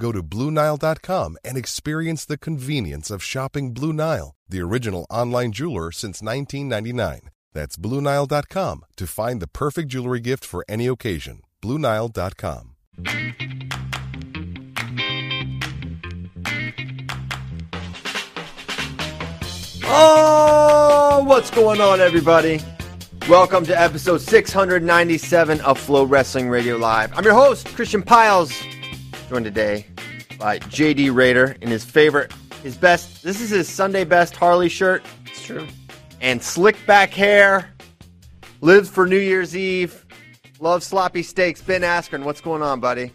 Go to BlueNile.com and experience the convenience of shopping Blue Nile, the original online jeweler since 1999. That's BlueNile.com to find the perfect jewelry gift for any occasion. BlueNile.com. Oh, what's going on, everybody? Welcome to episode 697 of FloWrestling Radio Live. I'm your host, Christian Pyles, joined today by JD Rader in his favorite, his best, this is his Sunday best Harley shirt. It's true. And slick back hair. Lives for New Year's Eve. Loves sloppy steaks. Ben Askren, what's going on, buddy?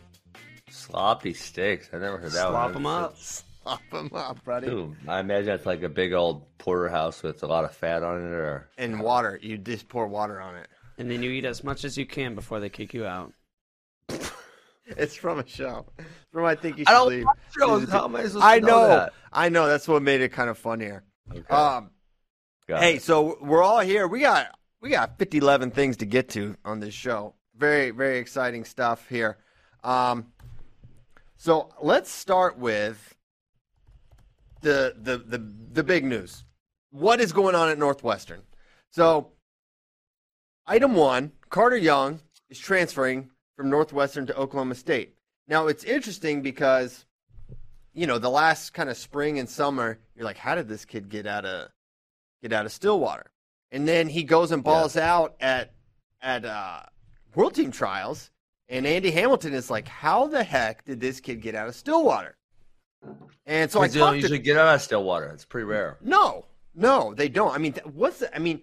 Sloppy steaks. I never heard that Slop one. them up. Slop them up, buddy. Ooh, I imagine it's like a big old porterhouse with a lot of fat on it, or And water. You just pour water on it. And then you eat as much as you can before they kick you out. It's from a show. From I think you I should don't leave. shows. How am I supposed to know know. that? I know. That's what made it kind of fun here. Okay. Um, Got hey, it. so we're all here. We got we got 50, 11 things to get to on this show. Very, very exciting stuff here. Um, so let's start with the the the the big news. What is going on at Northwestern? So, item one: Carter Young is transferring from Northwestern to Oklahoma State. Now, it's interesting because you know the last kind of spring and summer, you're like, how did this kid get out of get out of Stillwater? And then he goes and balls out at at uh, World Team Trials, and Andy Hamilton is like, how the heck did this kid get out of Stillwater? And so I you don't talked to usually get out of Stillwater. It's pretty rare. no, no, they don't. I mean, what's the, I mean,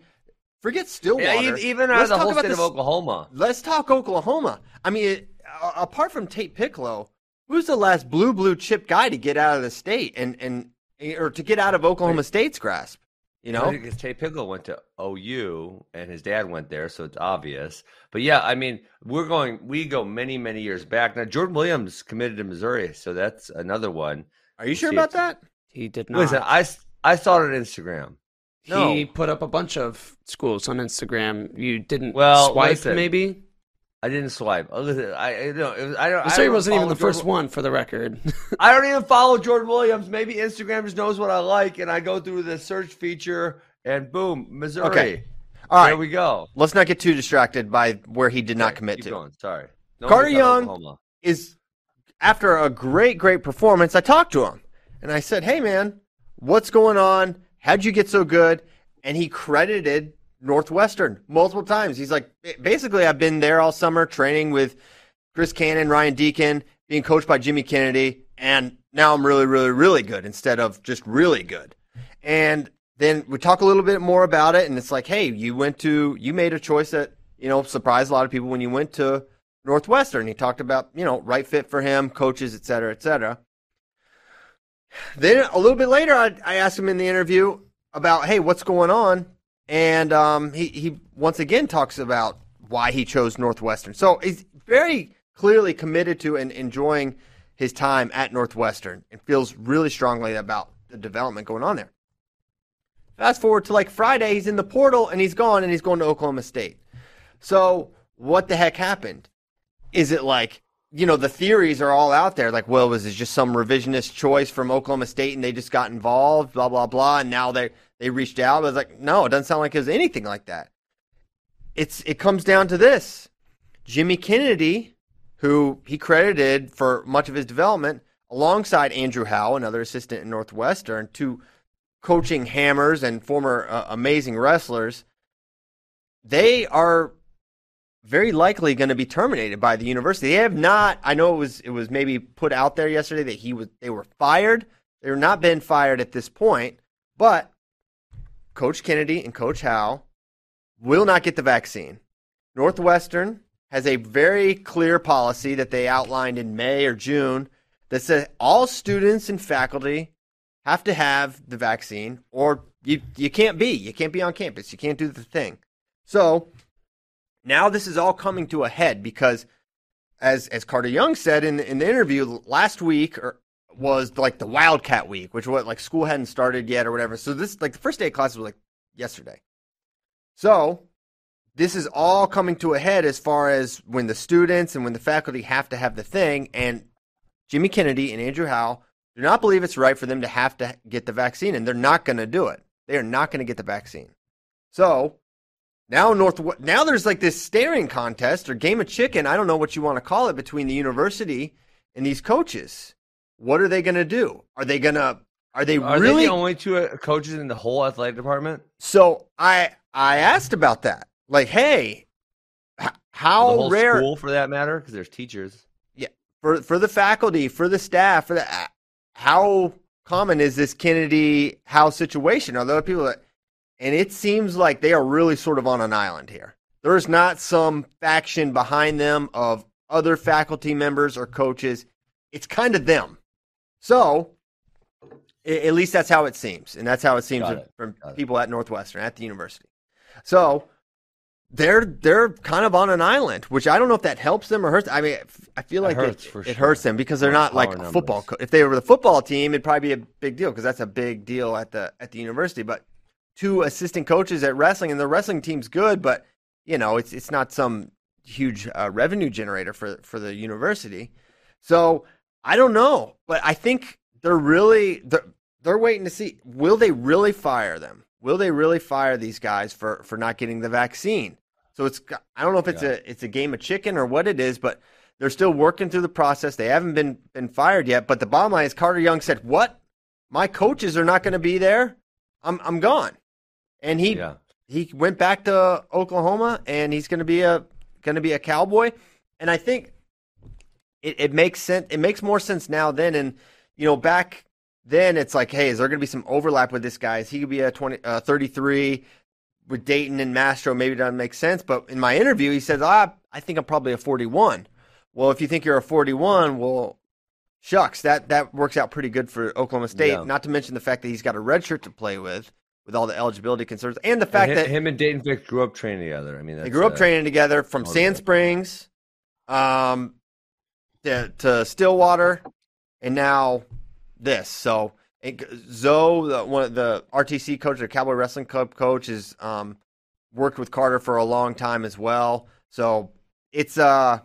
forget Stillwater. Yeah, even out Let's of the talk whole about state of Oklahoma. Let's talk Oklahoma. I mean, it, uh, apart from Tate Picklo, who's the last blue blue chip guy to get out of the state and and or to get out of Oklahoma Wait. State's grasp? You know, because Tate Picklo went to OU and his dad went there, so it's obvious. But yeah, I mean, we're going, we go many, many years back. Now, Jordan Williams committed to Missouri, so that's another one. are you sure about that? He did not. Listen, I, I saw it on Instagram. No. He put up a bunch of schools on Instagram. You didn't Well, swipe, listen. maybe? I didn't swipe. Uh, Listen, I, I don't. It was, I don't. I Missouri don't wasn't even the first Jordan- one, for the record. I don't even follow Jordan Williams. Maybe Instagram just knows what I like, and I go through the search feature, and boom, Missouri. Okay. All right, There we go. let's not get too distracted by where he did not commit keep to. Going. Sorry. No Carter one gets out of Young- Oklahoma. is after a great, great performance, I talked to him and I said, Hey man, what's going on? How'd you get so good? And he credited Northwestern multiple times. He's like, basically, I've been there all summer training with Chris Cannon, Ryan Deakin, being coached by Jimmy Kennedy, and now I'm really, really, really good instead of just really good. And then we talk a little bit more about it, and it's like, hey, you went to, you made a choice that, you know, surprised a lot of people when you went to Northwestern. He talked about, you know, right fit for him, coaches, et cetera, et cetera. Then a little bit later, I, I asked him in the interview about, hey, what's going on? And um, he, he once again talks about why he chose Northwestern. So he's very clearly committed to and enjoying his time at Northwestern and feels really strongly about the development going on there. Fast forward to like Friday, he's in the portal and he's gone and he's going to Oklahoma State. So what the heck happened? Is it like you know, the theories are all out there. Like, well, was it just some revisionist choice from Oklahoma State and they just got involved, blah, blah, blah. And now they, they reached out. I was like, no, it doesn't sound like it was anything like that. It's, it comes down to this. Jimmy Kennedy, who he credited for much of his development, alongside Andrew Howe, another assistant in Northwestern, two coaching hammers and former uh, amazing wrestlers, they are very likely going to be terminated by the university. They have not. I know it was it was maybe put out there yesterday that he was they were fired. They're not been fired at this point, but Coach Kennedy and Coach Howe will not get the vaccine. Northwestern has a very clear policy that they outlined in May or June that says all students and faculty have to have the vaccine or you you can't be. You can't be on campus. You can't do the thing. So now this is all coming to a head because, as as Carter Young said in in the interview last week, or was like the Wildcat week, which was like school hadn't started yet or whatever. So this like the first day of classes was like yesterday. So this is all coming to a head as far as when the students and when the faculty have to have the thing. And Jimmy Kennedy and Andrew Howe do not believe it's right for them to have to get the vaccine, and they're not going to do it. They are not going to get the vaccine. So now North now there's like this staring contest or game of chicken, I don't know what you want to call it between the university and these coaches. What are they going to do? Are they going to are they Are really they the only two uh, coaches in the whole athletic department? So I I asked about that. Like, hey, how rare school, for that matter, because there's teachers. Yeah, for for the faculty, for the staff, for the how common is this Kennedy Howe situation? Are there people that and it seems like they are really sort of on an island here. There's not some faction behind them of other faculty members or coaches. It's kind of them. So, at least that's how it seems, and that's how it seems it. from Got it. people at Northwestern at the university. So, they're they're kind of on an island, which I don't know if that helps them or hurts. I mean, I feel It like hurts it, it sure. hurts them because they're not like a football. Co- if they were the football team, it'd probably be a big deal because that's a big deal at the at the university. But two assistant coaches at wrestling, and the wrestling team's good, but you know, it's it's not some huge uh, revenue generator for for the university. So I don't know, but I think they're really they're, they're waiting to see will they really fire them? Will they really fire these guys for for not getting the vaccine? So it's I don't know if it's Yeah. a it's a game of chicken or what it is, but they're still working through the process. They haven't been been fired yet, but the bottom line is Carter Young said, "What? My coaches are not going to be there. I'm I'm gone." And he Yeah. he went back to Oklahoma and he's going to be a going to be a cowboy. And I think it, it makes sense it makes more sense now than and you know back then it's like hey is there going to be some overlap with this guy? Is he could be a 20 uh, 33 with Daton and Mastro? Maybe it doesn't make sense. But in my interview he says ah, I think I'm probably a 41 well if you think you're a 41 well shucks that that works out pretty good for Oklahoma State. Yeah. not to mention the fact that he's got a red shirt to play with with all the eligibility concerns and the fact And that him and Daton Fix grew up training together. I mean, they grew up uh, training together from Sand. Springs um, to, to Stillwater, and now this. So it, Zoe, the, one of the RTC coach, the Cowboy Wrestling Club coach, is um, worked with Carter for a long time as well. So it's uh,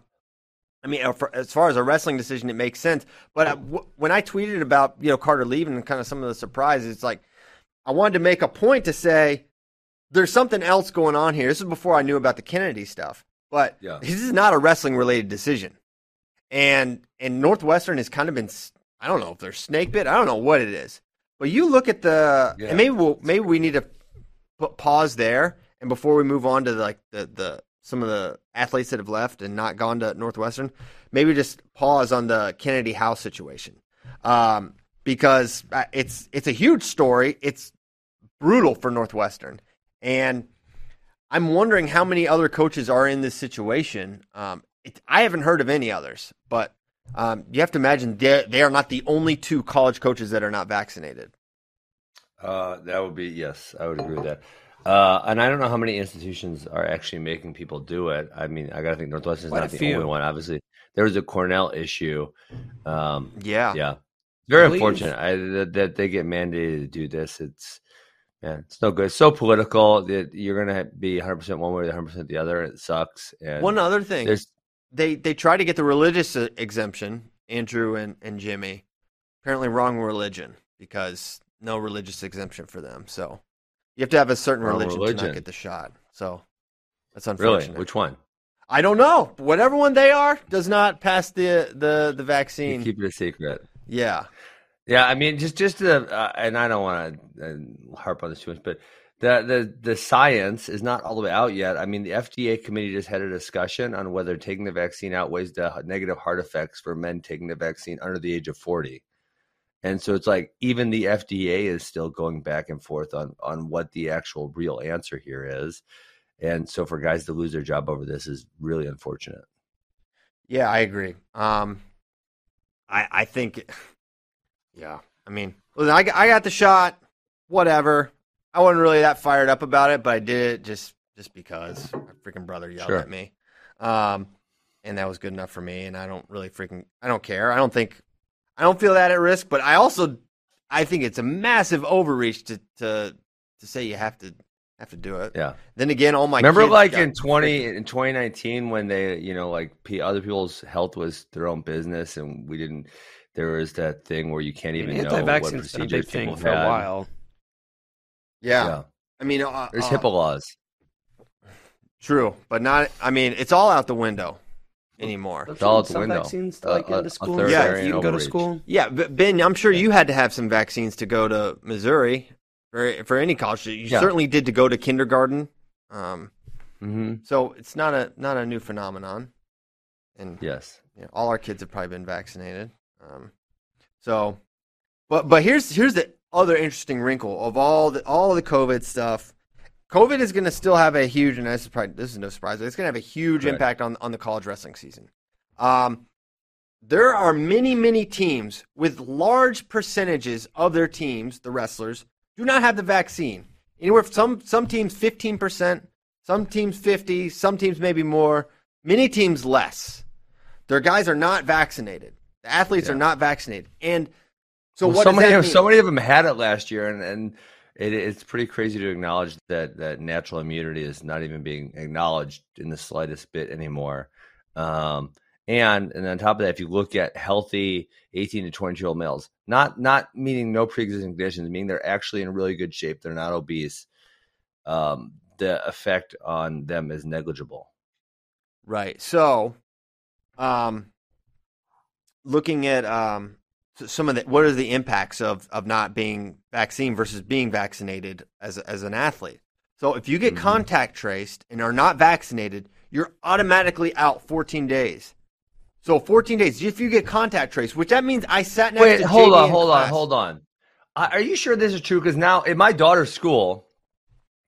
I mean, uh, as far as a wrestling decision, it makes sense. But uh, when I tweeted about you know Carter leaving and kind of some of the surprises, it's like I wanted to make a point to say there's something else going on here. This is before I knew about the Kennedy stuff, but Yeah. this is not a wrestling related decision. And and Northwestern has kind of been I don't know if they're snake bit. I don't know what it is. But you look at the Yeah. and maybe we'll maybe we need to p- pause there and before we move on to like the the some of the athletes that have left and not gone to Northwestern, maybe just pause on the Kennedy Howe situation. Um, because uh, it's it's a huge story. It's brutal for Northwestern. And I'm wondering how many other coaches are in this situation. Um, it, I haven't heard of any others, but um, you have to imagine they they are not the only two college coaches that are not vaccinated. Uh, that would be yes, I would agree with that. Uh, and I don't know how many institutions are actually making people do it. I mean, I gotta think Northwestern's Quite not the few. only one. Obviously, there was a Cornell issue. Um, Yeah. yeah, very believe- unfortunate I, that, that they get mandated to do this. It's yeah, it's no good. It's so political that you're gonna be 100 percent one way or 100 percent the other. It sucks. And One other thing. there's they they tried to get the religious uh, exemption, Andrew and, and Jimmy. Apparently, wrong religion because no religious exemption for them. So you have to have a certain Wrong religion, to religion. not get the shot. So that's Really? unfortunate. Which one? I don't know. Whatever one they are does not pass the the the You vaccine. keep it a secret. yeah. Yeah, I mean, just just to, uh, and I don't want to uh, harp on this too much, but the the the science is not all the way out yet. I mean, the FDA committee just had a discussion on whether taking the vaccine outweighs the negative heart effects for men taking the vaccine under the age of forty, and so it's like even the FDA is still going back and forth on on what the actual real answer here is, and so for guys to lose their job over this is really unfortunate. Yeah, I agree. Um, I I think, yeah. I mean, listen, I got- I got the shot. Whatever. I wasn't really that fired up about it, but I did it just just because my freaking brother yelled Sure. at me. Um, and that was good enough for me. And I don't really freaking I don't care. I don't think I don't feel that at risk. But I also I think it's a massive overreach to to to say you have to have to do it. Yeah. Then again, all my Remember, like in twenty in twenty nineteen, when they, you know, like p- other people's health was their own business, and we didn't. There was that thing where you can't I mean, even know what anti-vaccine's procedures big thing people for had. a while. yeah. Yeah, I mean, uh, there's uh, HIPAA laws. True, but not. I mean, it's all out the window anymore. Don't all you out the some window. Vaccines to, like uh, into school. authoritarian you can go to school. Yeah, but Ben, I'm sure you had to have some vaccines to go to Missouri for for any college. You Yeah. certainly did to go to kindergarten. Um, hmm so it's not a not a new phenomenon, and Yes. you know, all our kids have probably been vaccinated. Um, so, but but here's here's the other interesting wrinkle of all the all the COVID stuff. COVID is going to still have a huge, and this is probably this is no surprise. It's going to have a huge Correct. impact on on the college wrestling season. Um, there are many many teams with large percentages of their teams, the wrestlers, do not have the vaccine. Anywhere some some teams fifteen percent, some teams fifty, some teams maybe more, many teams less. Their guys are not vaccinated. The athletes Yeah. are not vaccinated, and so Well, what so many that of mean? so many of them had it last year, and and it, it's pretty crazy to acknowledge that that natural immunity is not even being acknowledged in the slightest bit anymore. Um, and and on top of that, if you look at healthy 18 to 20 year old males, not not meaning no pre existing conditions, meaning they're actually in really good shape, they're not obese. Um, the effect on them is negligible. Right. So, um, looking at um, some of the what are the impacts of of not being vaccine versus being vaccinated as as an athlete. So, if you get Mhm. contact traced and are not vaccinated, you're automatically out 14 days. So, 14 days. If you get contact traced, which that means I sat next Wait, to hold JD on, hold on, hold on. Are you sure this is true? Because now in my daughter's school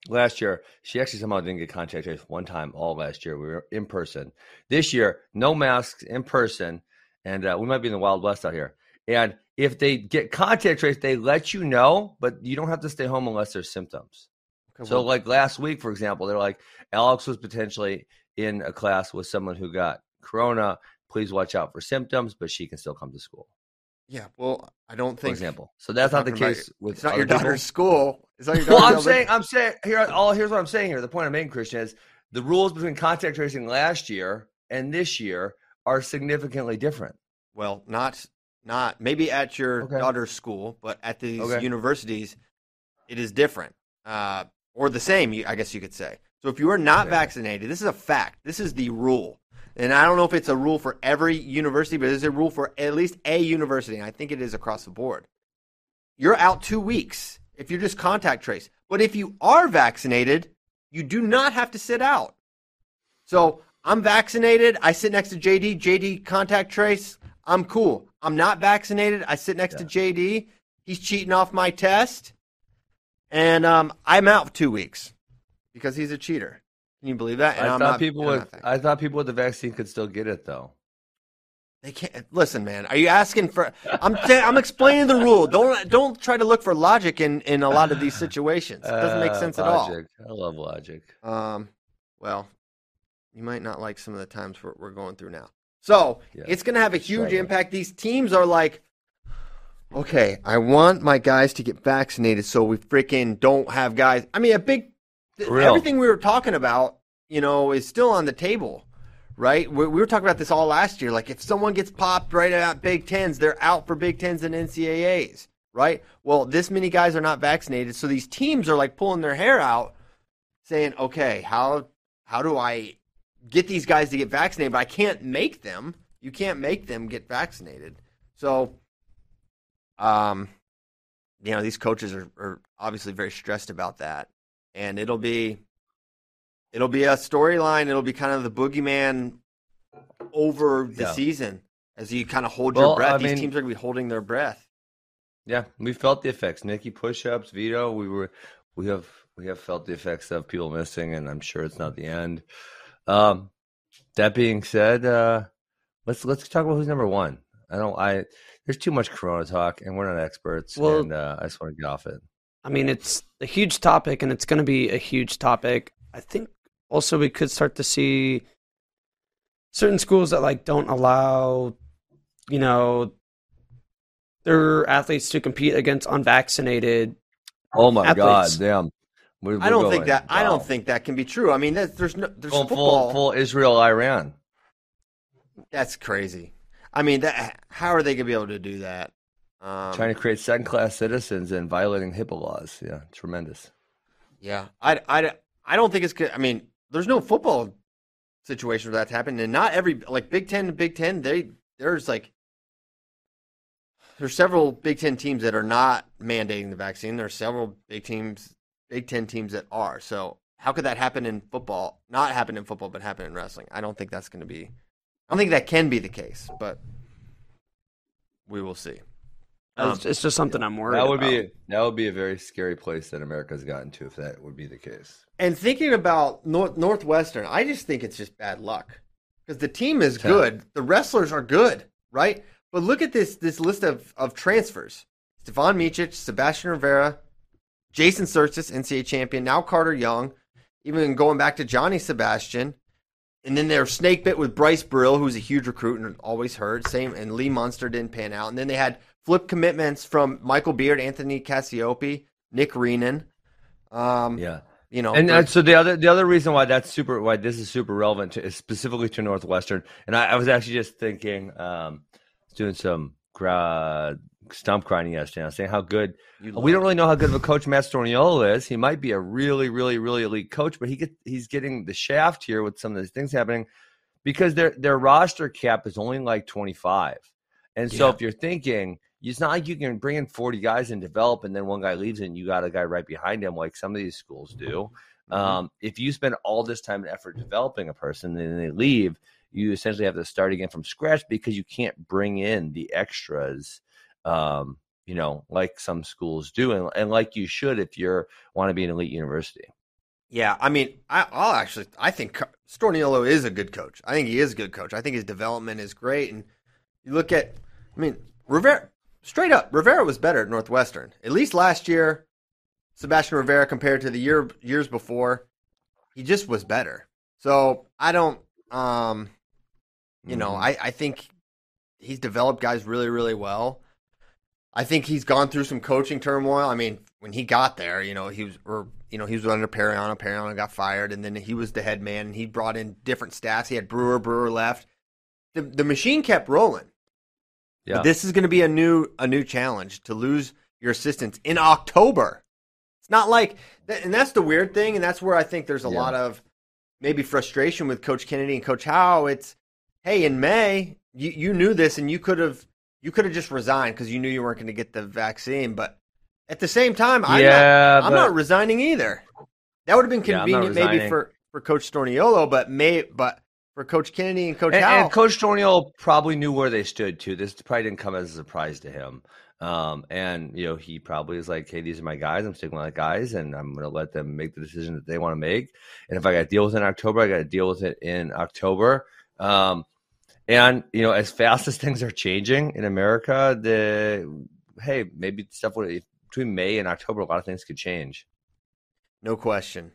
last year, she actually somehow didn't get contact traced one time all last year. We were in person. This year, no masks in person, and uh, we might be in the Wild West out here. And if they get contact traced, they let you know, but you don't have to stay home unless there's symptoms. Okay, So, well, like last week, for example, they're like, Alex was potentially in a class with someone who got corona. Please watch out for symptoms, but she can still come to school yeah. Well, I don't for think example. So that's not the talking about case with it's not your people. daughter's school. It's not your Well, I'm saying, I'm saying here. All here's what I'm saying here. The point I'm making, Christian, is the rules between contact tracing last year and this year are significantly different. Well, not not maybe at your Okay. daughter's school, but at these Okay. universities, it is different, uh, or the same. I guess you could say. So if you are not Okay. vaccinated, this is a fact. This is the rule, and I don't know if it's a rule for every university, but it's a rule for at least a university, and I think it is across the board. You're out two weeks if you're just contact trace. But if you are vaccinated, you do not have to sit out. So I'm vaccinated. I sit next to JD. JD contact trace. I'm cool. I'm not vaccinated. I sit next to JD. He's cheating off my test, and um, I'm out for two weeks because he's a cheater. Can you believe that? And I I'm thought not- people with. I thought people with the vaccine could still get it though. They can't listen, man. Are you asking for? I'm t- I'm explaining the rule. Don't don't try to look for logic in in a lot of these situations. It doesn't make Uh, at all. I love logic. Um, well, you might not like some of the times we're, we're going through now. So Yeah. it's going to have a huge impact. These teams are like, okay, I want my guys to get vaccinated, so we freaking don't have guys. I mean, a big real. everything we were talking about, you know, is still on the table, right? We, we were talking about this all last year. Like if someone gets popped right at Big Tens, they're out for Big Tens and NCAAs, right? Well, this many guys are not vaccinated, so these teams are like pulling their hair out, saying, "Okay, how how do I get these guys to get vaccinated? But I can't make them. You can't make them get vaccinated." So, um, you know, these coaches are, are obviously very stressed about that, and it'll be it'll be a storyline. It'll be kind of the boogeyman over the Yeah. season as you kind of hold Well, your breath. I These mean- teams are going to be holding their breath. Yeah, we felt the effects. Nikki push-ups, Vito. We were, we have, we have felt the effects of people missing, and I'm sure it's not the end. Um, that being said, uh, let's let's talk about who's number one. I don't. I there's too much Corona talk, and we're not experts. Well- and uh, I just want to get off it. I mean, it's a huge topic, and it's going to be a huge topic. I think also we could start to see certain schools that like don't allow, you know, their athletes to compete against unvaccinated. Oh my Athletes. God, damn! We're, I we're don't going think that. I don't think that can be true. I mean, there's, there's no there's full, football. full, full Israel Iran. That's crazy. I mean, that how are they going to be able to do that? Um, trying to create second-class citizens and violating HIPAA laws. Yeah, tremendous. Yeah, I, I, I don't think it's good. I mean, there's no football situation where that's happened, and not every like Big Ten to Big Ten. They there's like there's several Big Ten teams that are not mandating the vaccine. There's several Big teams, Big Ten teams that are. So how could that happen in football? Not happen in football, but happen in wrestling. I don't think that's going to be. I don't think that can be the case, but we will see. Um, it's, it's just something I'm worried That would about. be that would be a very scary place that America's gotten to if that would be the case. And thinking about North, Northwestern, I just think it's just bad luck because the team is Yeah. good, the wrestlers are good, right? But look at this this list of, of transfers: Stevan Micic, Sebastian Rivera, Jason Tsirtsis, NCAA champion, now Carter Young, even going back to Johnny Sebastian, and then they're snake bit with Bryce Brill, who's a huge recruit and always heard. Same, and Lee Munster didn't pan out, and then they had flip commitments from Michael Beard, Anthony Cassioppi, Nick Reenan. Um, Yeah. you know, And uh, so the other the other reason why that's super why this is super relevant to, is specifically to Northwestern. And I, I was actually just thinking, um, doing some gra- stump grinding yesterday. I was saying how good You we don't really know how good of a coach Matt Storniolo is. He might be a really, really, really elite coach, but he get he's getting the shaft here with some of these things happening because their their roster cap is only like twenty five. And so Yeah. if you're thinking it's not like you can bring in 40 guys and develop, and then one guy leaves and you got a guy right behind him, like some of these schools do. Mhm. Um, if you spend all this time and effort developing a person and then they leave, you essentially have to start again from scratch because you can't bring in the extras, um, you know, like some schools do, and, and like you should if you're want to be an elite university. Yeah, I mean, I, I'll actually. I think Storniolo is a good coach. I think he is a good coach. I think his development is great. And you look at, I mean, Rivera. Straight up, Rivera was better at Northwestern. At least last year, Sebastian Rivera compared to the year years before, he just was better. So I don't, um, you know, Mhm. I I think he's developed guys really really well. I think he's gone through some coaching turmoil. I mean, when he got there, you know, he was or you know, he was under Pariano, Pariano got fired and then he was the head man and he brought in different staffs. He had Brewer, Brewer left. The the machine kept rolling. yeah. But this is going to be a new a new challenge to lose your assistants in October. It's not like and that's the weird thing and that's where I think there's a Yeah. lot of maybe frustration with coach Kennedy and coach Howe. It's hey, in May, you you knew this and you could have you could have just resigned because you knew you weren't going to get the vaccine, but at the same time, I'm Yeah, not, I'm but- not resigning either. That would have been Yeah, convenient maybe for for coach Storniolo, but may but for coach Kennedy and coach And, Howe, and Coach Storniolo probably knew where they stood too. This probably didn't come as a surprise to him. Um, and you know, he probably is like, "Hey, these are my guys. I'm sticking with my guys, and I'm going to let them make the decision that they want to make. And if I got to deal with it in October, I got to deal with it in October." Um, and you know, as fast as things are changing in America, the hey, maybe stuff would between May and October, a lot of things could change. No question,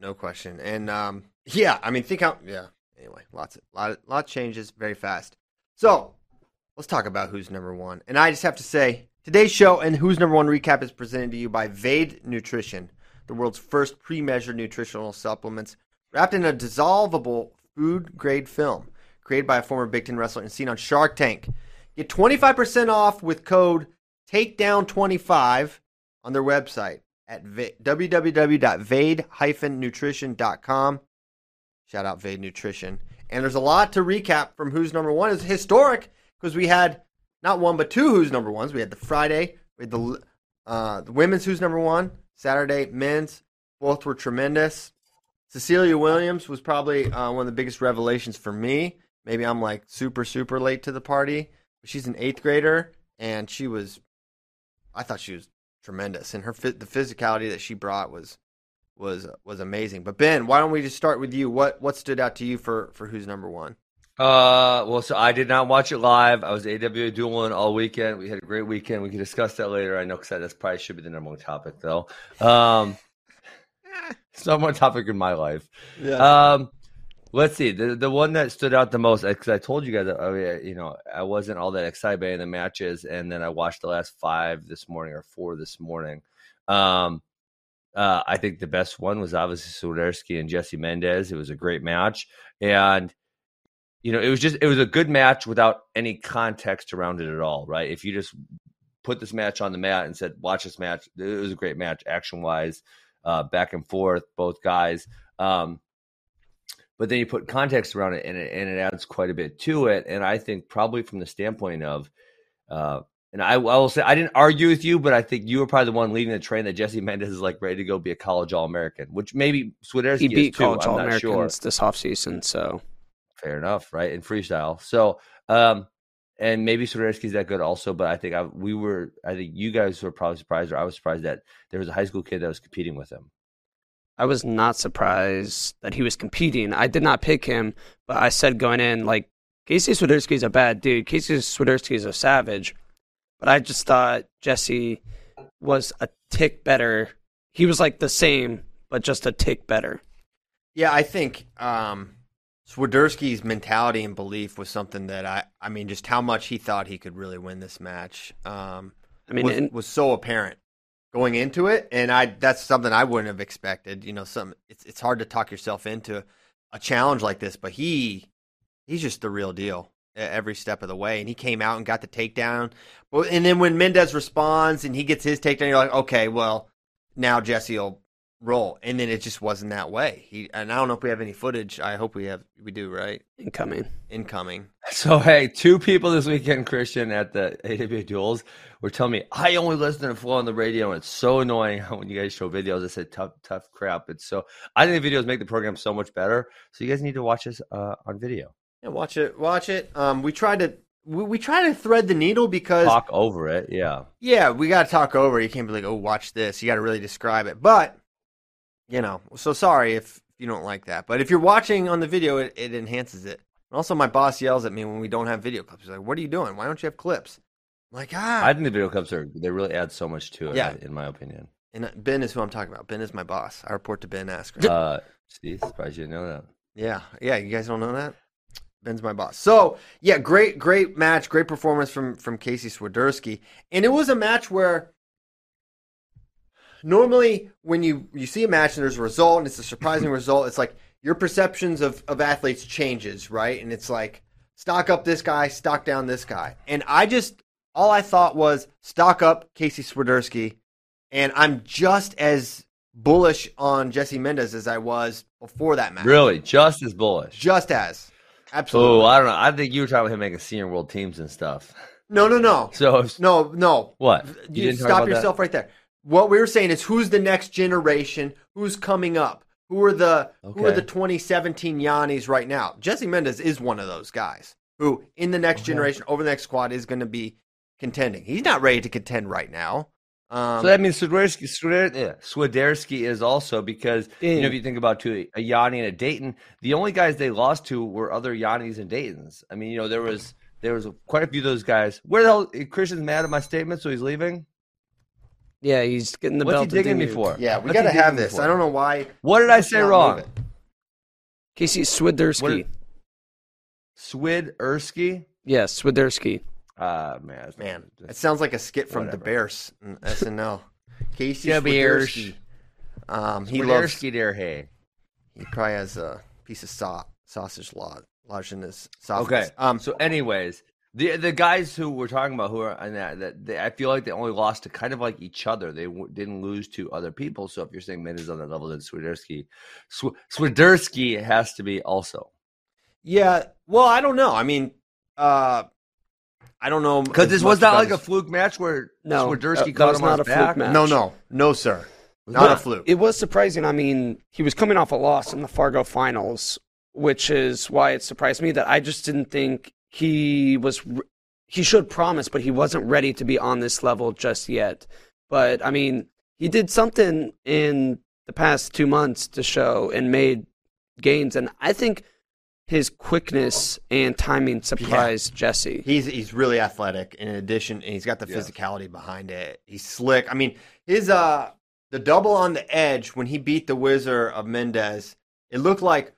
no question, and um, yeah, I mean, think how yeah. Anyway, lots of lot lot changes very fast. So let's talk about who's number one. And I just have to say, today's show and who's number one recap is presented to you by Vade Nutrition, the world's first pre-measured nutritional supplements wrapped in a dissolvable food grade film created by a former Big Ten wrestler and seen on Shark Tank. Get 25% off with code TAKEDOWN25 on their website at va- www.vade-nutrition.com. Shout out Vade Nutrition. And there's a lot to recap from Who's Number One. It's historic because we had not one but two Who's Number Ones. We had the Friday, we had the, uh, the women's Who's Number One, Saturday men's. Both were tremendous. Cecilia Williams was probably uh, one of the biggest revelations for me. Maybe I'm like super, super late to the party. But She's an eighth grader, and she was, I thought she was tremendous, and her the physicality that she brought was was was amazing. But Ben, why don't we just start with you? What what stood out to you for for who's number one? Uh, well, so I did not watch it live. I was AW dueling all weekend. We had a great weekend. We can discuss that later. I know because that's probably should be the number one topic, though. Um, it's not one topic in my life. Yeah. Um, let's see. The the one that stood out the most because I told you guys, that, oh, yeah, you know, I wasn't all that excited by the matches, and then I watched the last five this morning or four this morning. Um, uh, I think the best one was obviously Swiderski and Jesse Mendez. It was a great match, and you know, it was just it was a good match without any context around it at all. Right? If you just put this match on the mat and said, "Watch this match," it was a great match, action wise uh, back and forth, both guys. Um, but then you put context around it and, it, and it adds quite a bit to it. And I think probably from the standpoint of, uh, and I, I, will say I didn't argue with you, but I think you were probably the one leading the train that Jesse Mendez is like ready to go be a college All American, which maybe Swiderski he beat too, college All Americans sure. this offseason. So fair enough, right? In freestyle. So, um, and maybe Swiderski's that good also, but I think I, we were, I think you guys were probably surprised, or I was surprised that there was a high school kid that was competing with him. I was not surprised that he was competing. I did not pick him, but I said going in, like, Casey Swiderski is a bad dude. Casey Swiderski is a savage, but I just thought Jesse was a tick better. He was like the same, but just a tick better. Yeah, I think um, Swiderski's mentality and belief was something that I, I mean, just how much he thought he could really win this match. Um, I mean, was, and, was so apparent going into it, and I that's something I wouldn't have expected. You know, some it's it's hard to talk yourself into a challenge like this, but he he's just the real deal every step of the way, and he came out and got the takedown. And then when Mendez responds and he gets his takedown, you're like, okay, well, now Jesse will role, and then it just wasn't that way. He and I don't know if we have any footage. I hope we have. We do, right? Incoming. Incoming. So hey, two people this weekend, Christian, at the AWA Duels, were telling me I only listen to Flo on the radio, and it's so annoying when you guys show videos. I said tough, tough crap. It's so I think the videos make the program so much better. So you guys need to watch this uh, on video. Yeah, watch it. Watch it. Um, we tried to we, we try to thread the needle because talk over it. Yeah. Yeah, we got to talk over. it. You can't be like, oh, watch this. You got to really describe it, but you know, so sorry if you don't like that. But if you're watching on the video, it, it enhances it. And also, my boss yells at me when we don't have video clips. He's like, "What are you doing? Why don't you have clips?" I'm like, ah. I think the video clips are they really add so much to it. Yeah. in my opinion. And uh, Ben is who I'm talking about. Ben is my boss. I report to Ben Askren. Uh, see, surprised you didn't know that. Yeah, yeah. You guys don't know that. Ben's my boss. So yeah, great, great match, great performance from from Casey Swiderski, and it was a match where normally when you you see a match and there's a result and it's a surprising result, it's like your perceptions of of athletes changes, right? And it's like stock up this guy, stock down this guy. And I just all I thought was stock up Casey Swiderski, and I'm just as bullish on Jesse Mendez as I was before that match. Really, just as bullish. Just as. Absolutely. Oh, I don't know. I think you were talking about him making senior world teams and stuff. No, no, no. So no, no. What? You, you stop yourself that? right there what we were saying is who's the next generation, who's coming up, who are the okay. who are the 2017 Yiannis right now. Jesse Mendez is one of those guys who, in the next okay. generation, over the next squad, is going to be contending. He's not ready to contend right now. Um, so that means Swiderski, Swiderski is also because you know if you think about to a Yianni and a Daton, the only guys they lost to were other Yiannis and Datons. I mean, you know there was there was quite a few of those guys. Where the hell Christian's mad at my statement, so he's leaving. Yeah, he's getting the What's belt. he digging me for? Yeah, we got to have this. I don't know why. What did I say wrong? Casey Swiderski. Swiderski? Yes, Swiderski. Ah, uh, man. Man, it sounds like a skit from whatever. the Bears SNL. Casey Swiderski. Um, he loves. there, hey. He probably has a piece of sock sausage lodge, lodged in his esophagus. Okay. Um, so, anyways, the the guys who we're talking about who are in that, that they, I feel like they only lost to kind of like each other. They w- didn't lose to other people. So if you're saying Mid is on that level, then Swiderski, Sw- Swiderski has to be also yeah. Well, I don't know. I mean, uh, I don't know because this was not about like a fluke match where No, Swiderski that- that caught was him on not his a fluke back. match. No, no, no, sir. Not a fluke. It was surprising. I mean, he was coming off a loss in the Fargo finals, which is why it surprised me that I just didn't think he was. He showed promise, but he wasn't ready to be on this level just yet. But I mean, he did something in the past two months to show and made gains, and I think his quickness and timing surprised Jesse. He's he's really athletic. In addition, and he's got the Yes. physicality behind it. He's slick. I mean, his uh the double on the edge when he beat the whizzer of Mendez, it looked like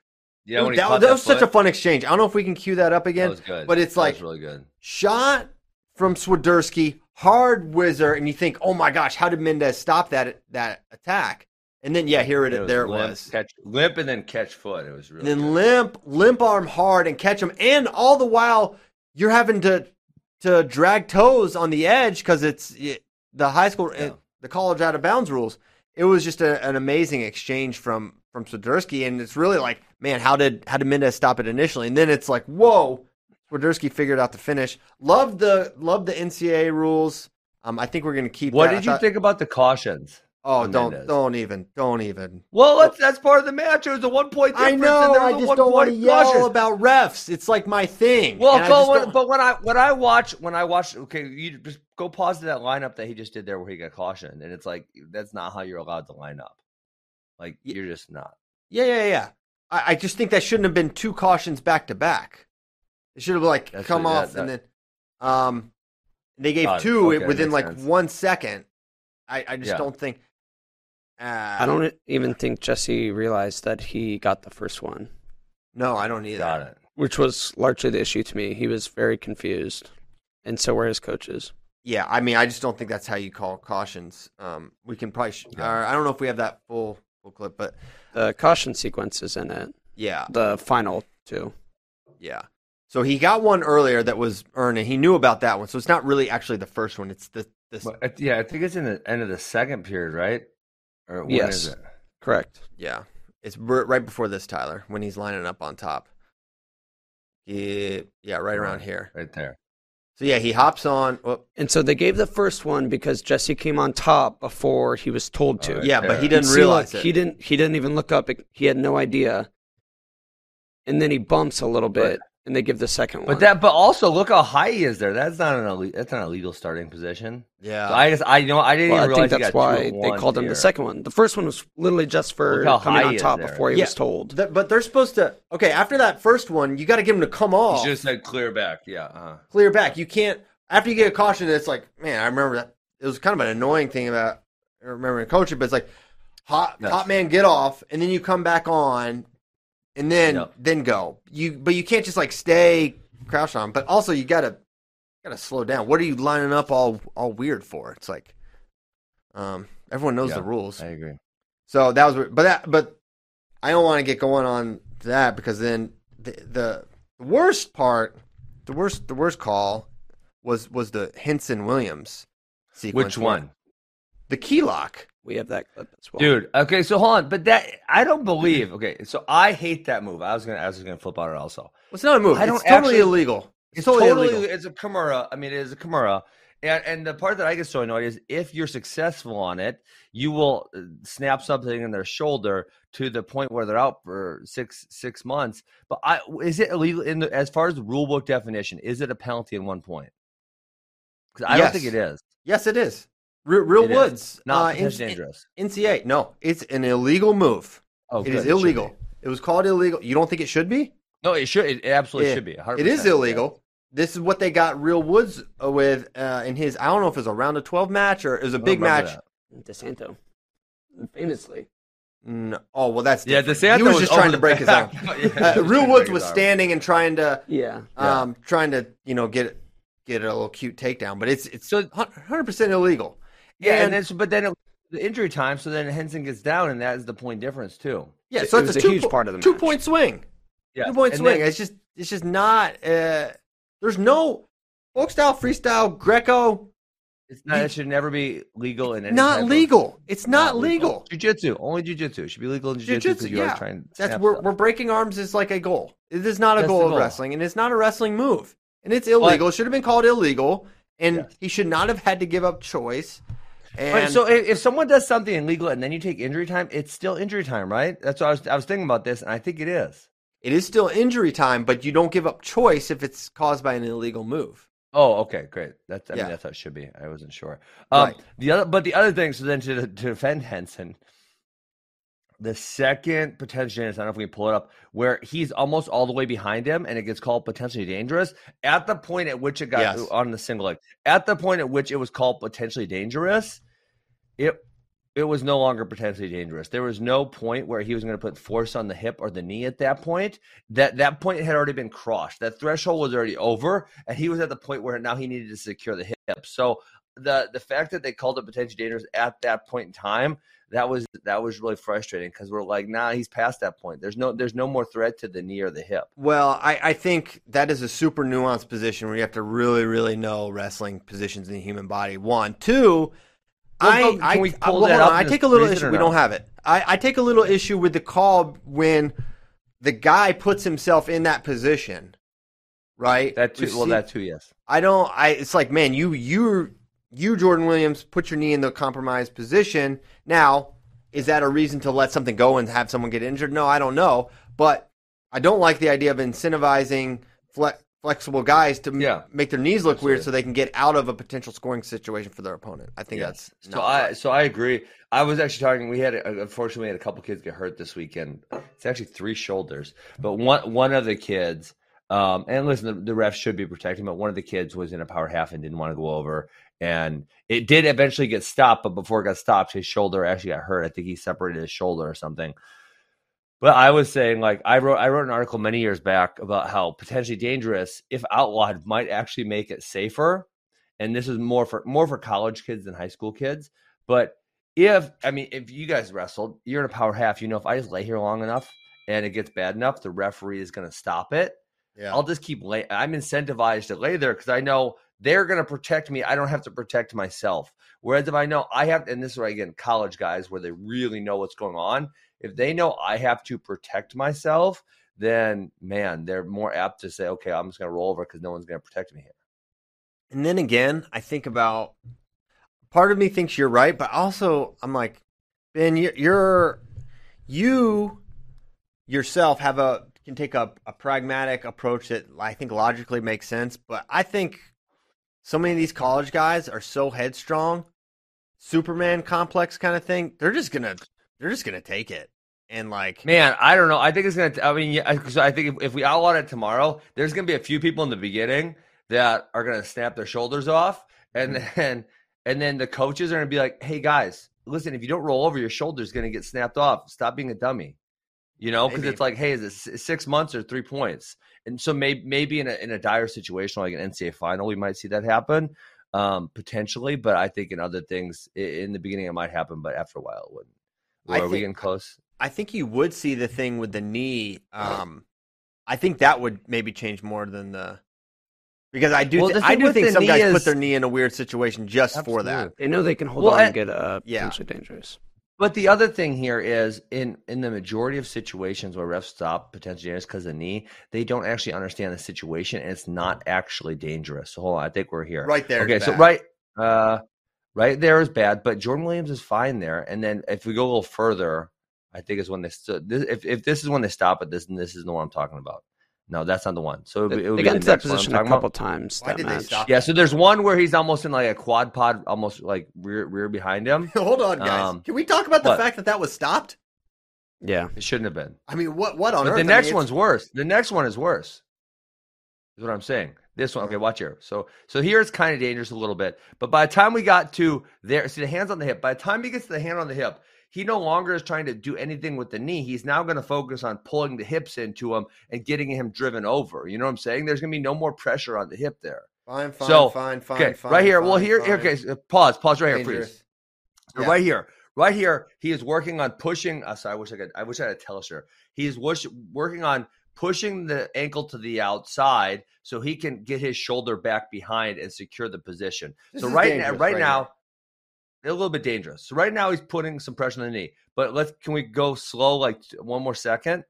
Yeah, Dude, he that, that was such a fun exchange. I don't know if we can cue that up That again. was good, but it's That like was really good. shot from Swiderski, hard whizzer, and you think, oh my gosh, how did Mendez stop that that attack? And then yeah, here it, It there it was. Catch, limp and then catch foot. It was really And then good. limp, limp arm hard and catch him, and all the while you're having to to drag toes on the edge because it's it, the high school, Yeah. the college out of bounds rules. It was just a, an amazing exchange from from Swiderski, and it's really like, man, how did how did Mendez stop it initially? And then it's like, whoa, Swiderski figured out the finish. Love the love the NCAA rules. Um, I think we're gonna keep. What that. Did you think about the cautions? Oh, don't Mendez? don't even don't even. Well, that's, that's part of the match. It was a one point difference. I know. I just don't want to yell caution. about refs. It's like my thing. Well, and I go, just when, but when I when I watch when I watch, okay, you just go pause to that lineup that he just did there where he got cautioned, and it's like that's not how you're allowed to line up. Like Ye- you're just not. yeah, yeah, yeah. I, I just think that shouldn't have been two cautions back to back. It should have like That's come what- off that- and then, um, they gave Got it. two Okay, within makes like sense. one second. I, I just Yeah. don't think. Uh, I don't even think Jesse realized that he got the first one, No, I don't either. Got it. which was largely the issue to me. He was very confused, and so were his coaches. Yeah, I mean, I just don't think that's how you call cautions. Um, we can probably. Sh- Yeah. uh, I don't know if we have that full full clip, but The caution sequence is in it. yeah, The final two. Yeah. So he got one earlier that was earned, and he knew about that one. So it's not really actually the first one. It's the this. But, yeah, I think it's in the end of the second period, right? Or when Yes. is it? Correct. Yeah, it's right before this, Tyler, when he's lining up on top. Yeah, yeah, right around here. Right there. So yeah, he hops on. Oh, And so they gave the first one because Jesse came on top before he was told to. All right. yeah, but he didn't realize look, it. He didn't. He didn't even look up. He had no idea. And then he bumps a little bit, and they give the second one. But that, but also look how high he is there. That's not an elite, that's not a legal starting position. yeah, So I just, I you know, I didn't well, I even think realize he that's why they one called him the second one. The first one was literally just for coming on top before he Yeah. was told. Th- but they're supposed to. Okay, after that first one, you got to give him to come off, should have said clear back. Yeah. Uh-huh. clear back. You can't after you get a caution. It's like, man, I remember that. It was kind of an annoying thing about I remember coaching, but it's like hot Yes. hot man get off, and then you come back on, and then Yep. then go. You but you can't just like stay crouched on. But also you gotta gotta slow down. What are you lining up all all weird for? It's like, um, everyone knows Yeah, the rules. I agree. So that was, but that, but I don't want to get going on that because then the, the worst part, the worst, the worst call was was the Henson Williams sequence. Which one? The key lock. We have that clip as well. Dude, okay, so hold on, but that I don't believe. Okay, so I hate that move. I was gonna, I was gonna flip on it also. Well, it's not a move. I don't it's totally actually- illegal. It's, It's totally, totally, illegal. it's a Kimura. I mean, it is a Kimura. And, and the part that I get so annoyed is if you're successful on it, you will uh, snap something in their shoulder to the point where they're out for six six months. But I is it illegal in the as far as the rule book definition? Is it a penalty in one point? Because I Yes. don't think it is. Yes, it is. Real, real It. Woods. Not uh, in- dangerous. NCA. No, it's an illegal move. Oh, it good, is illegal. be. It was called illegal. You don't think it should be? No, it should. It absolutely Yeah, should be. 100%, It is yeah. illegal. This is what they got Real Woods uh, with uh, in his. I don't know if it was a round of twelve match or it was a big match. that. DeSanto, famously. No. Oh well, that's Yeah, different. DeSanto He was was just trying to break his arm. Yeah, Uh, Real Woods was standing and trying to, Yeah. Yeah. um, trying to you know get get a little cute takedown, but it's it's hundred percent illegal. Yeah, and, And- but then it, the injury time, so then Henson gets down, and that is the point difference too. Yeah, so it's a, a two huge po- part of the two match. point swing. Yeah. two point And swing. then- it's just it's just not. Uh, there's no folk style, freestyle, Greco. It's not. It should never be legal in any. Not type of- legal. It's not legal. Jiu-jitsu, only jiu-jitsu. It should be legal in jiu-jitsu Jiu-jitsu, yeah. always trying to That's we're, stuff. we're breaking arms is like a goal. It is not a That's goal of wrestling, and it's not a wrestling move, and it's illegal. it should have been called illegal, and Yes. he should not have had to give up choice. And Right, so if, if someone does something illegal and then you take injury time, it's still injury time, right? That's what I was I was thinking about this, and I think it is. it is still injury time, but you don't give up choice if it's caused by an illegal move. Oh, okay, great. That's I Yeah. mean that's how it should be. I wasn't sure. Um, Right. The other, but the other thing. So then to, to defend Henson, the second potential, I don't know if we can pull it up, where he's almost all the way behind him, and it gets called potentially dangerous. At the point at which it got Yes. on the single leg, at the point at which it was called potentially dangerous, it it was no longer potentially dangerous. There was no point where he was going to put force on the hip or the knee at that point. That that point had already been crossed. That threshold was already over, and he was at the point where now he needed to secure the hip. So the the fact that they called it potentially dangerous at that point in time, that was that was really frustrating because we're like, nah, he's past that point. There's no there's no more threat to the knee or the hip. Well, I, I think that is a super nuanced position where you have to really, really know wrestling positions in the human body. One, two. I, I, we I- uh, pull well, that up on. I take a little issue. We don't have it. I, I take a little issue with the call when the guy puts himself in that position, right? That too. Well, that too. Yes. I don't. I. It's like, man, you you you Jordan Williams put your knee in the compromised position. Now, is that a reason to let something go and have someone get injured? No, I don't know. But I don't like the idea of incentivizing fle- flexible guys to Yeah. make their knees look weird so they can get out of a potential scoring situation for their opponent. I think Yes. that's so I right. so I agree. I was actually talking. We had unfortunately we had a couple kids get hurt this weekend. It's actually three shoulders, but one one of the kids. Um, and listen, the, the ref should be protecting, but one of the kids was in a power half and didn't want to go over, and it did eventually get stopped. But before it got stopped, his shoulder actually got hurt. I think he separated his shoulder or something. But I was saying, like I wrote, I wrote an article many years back about how potentially dangerous, if outlawed, might actually make it safer. And this is more for more for college kids than high school kids. But if I mean, if you guys wrestled, you're in a power half. You know, if I just lay here long enough and it gets bad enough, the referee is going to stop it. yeah. I'll just keep lay. I'm incentivized to lay there because I know they're going to protect me. I don't have to protect myself. Whereas if I know I have, and this is where again, college guys where they really know what's going on. If they know I have to protect myself, then man, they're more apt to say, "Okay, I'm just going to roll over because no one's going to protect me here." And then again, I think about part of me thinks you're right, but also I'm like, Ben, you're, you yourself have a can take a, a pragmatic approach that I think logically makes sense. But I think so many of these college guys are so headstrong, Superman complex kind of thing. They're just gonna they're just gonna take it and like Man, I don't know. I think it's gonna. I mean, yeah. So I think if, if we outlaw it tomorrow, there's gonna be a few people in the beginning that are gonna snap their shoulders off, and Mm-hmm. then and then the coaches are gonna be like, "Hey guys, listen, if you don't roll over, your shoulder's gonna get snapped off. Stop being a dummy." You know, because it's like, hey, is it six months or three points? And so maybe maybe in a in a dire situation like an NCAA final, we might see that happen um, potentially. But I think in other things, in the beginning, it might happen, but after a while, it wouldn't. I Or are we think- getting close? I think you would see the thing with the knee. Um, I think that would maybe change more than the because I do Well, the I do think some guys is- put their knee in a weird situation just for that. They know they can hold Well, on I- and get uh, Yeah. potentially dangerous. But the other thing here is in in the majority of situations where refs stop potentially dangerous because of the knee, they don't actually understand the situation and it's not actually dangerous. So hold on, I think we're here. Right there. Okay, so bad. right uh right there is bad, but Jordan Williams is fine there. And then if we go a little further, I think is when they st- this, if if this is when they stop it, this and this is the one I'm talking about. No, that's not the one. So it, would be- it would They be got the into that next one I'm position a talking about. couple times. Why that did they stop? Yeah, so there's one where he's almost in like a quad pod, almost like rear rear behind him. Hold on, guys. Um, Can we talk about the what? fact that that was stopped? Yeah, It shouldn't have been. I mean, what what on But earth? the I mean, next one's worse. The next one is worse. Is what I'm saying. This one, okay, watch here. So, so here it's kind of dangerous a little bit. But by the time we got to there, see the hands on the hip. By the time he gets to the hand on the hip, he no longer is trying to do anything with the knee. He's now going to focus on pulling the hips into him and getting him driven over. You know what I'm saying? There's going to be no more pressure on the hip there. Fine, fine, So, fine, fine, Okay, fine. right here. well, fine, here, fine. okay. so pause, pause right here, Dangerous. freeze. So Yeah. Right here, right here, he is working on pushing. Uh, sorry, I wish I could. I wish I had a telestrator. He is wish, working on pushing the ankle to the outside so he can get his shoulder back behind and secure the position. This so right now, right right now, a little bit dangerous. So right now he's putting some pressure on the knee. But let's can we go slow like one more second?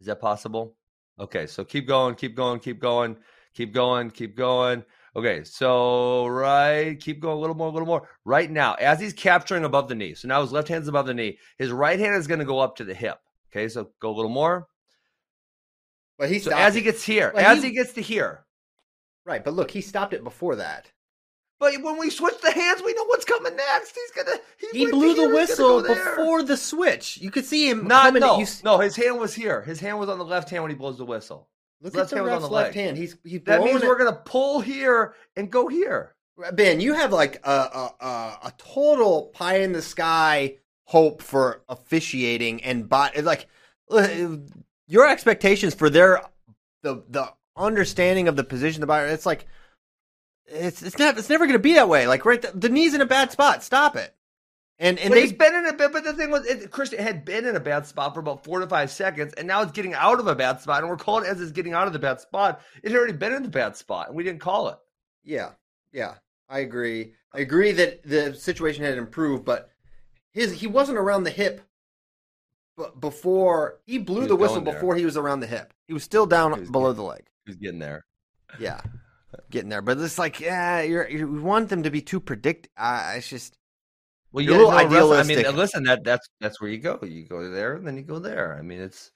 Is that possible? Okay, so keep going, keep going, keep going, keep going, keep going. Okay, so right, keep going a little more, a little more. Right now, as he's capturing above the knee, so now his left hand's above the knee, his right hand is going to go up to the hip. Okay, so go a little more. But he So stopped as he gets here, Well, as he- he gets to here. right, but look, he stopped it before that. But when we switch the hands, we know what's coming next. He's gonna. He, He blew the whistle go before the switch. You could see him Not coming. no, you, no. His hand was here. His hand was on the left hand when he blows the whistle. Look Left at the hand was on ref's the left leg. hand. He's he's That means it- we're gonna pull here and go here. Ben, you have like a, a a a total pie in the sky hope for officiating and bot like uh, your expectations for their the the understanding of the position of the body. It's like it's it's never it's never going to be that way. Like right, the, the knee's in a bad spot. Stop it. And and but they he's been in a bit. But the thing was, it, Christian had been in a bad spot for about four to five seconds, and now it's getting out of a bad spot, and we're calling it as it's getting out of the bad spot. It had already been in the bad spot, and we didn't call it. Yeah, yeah, I agree. I agree that the situation had improved, but his he wasn't around the hip. But before he blew He the whistle before he was around the hip, he was still down was below getting- the leg. He's getting there. Yeah, getting there. But it's like, yeah, you're you want them to be too predict. Uh, it's just Well, You're yeah, a little no, Russ, I mean, listen, that that's that's where you go. You go there, and then you go there. I mean, it's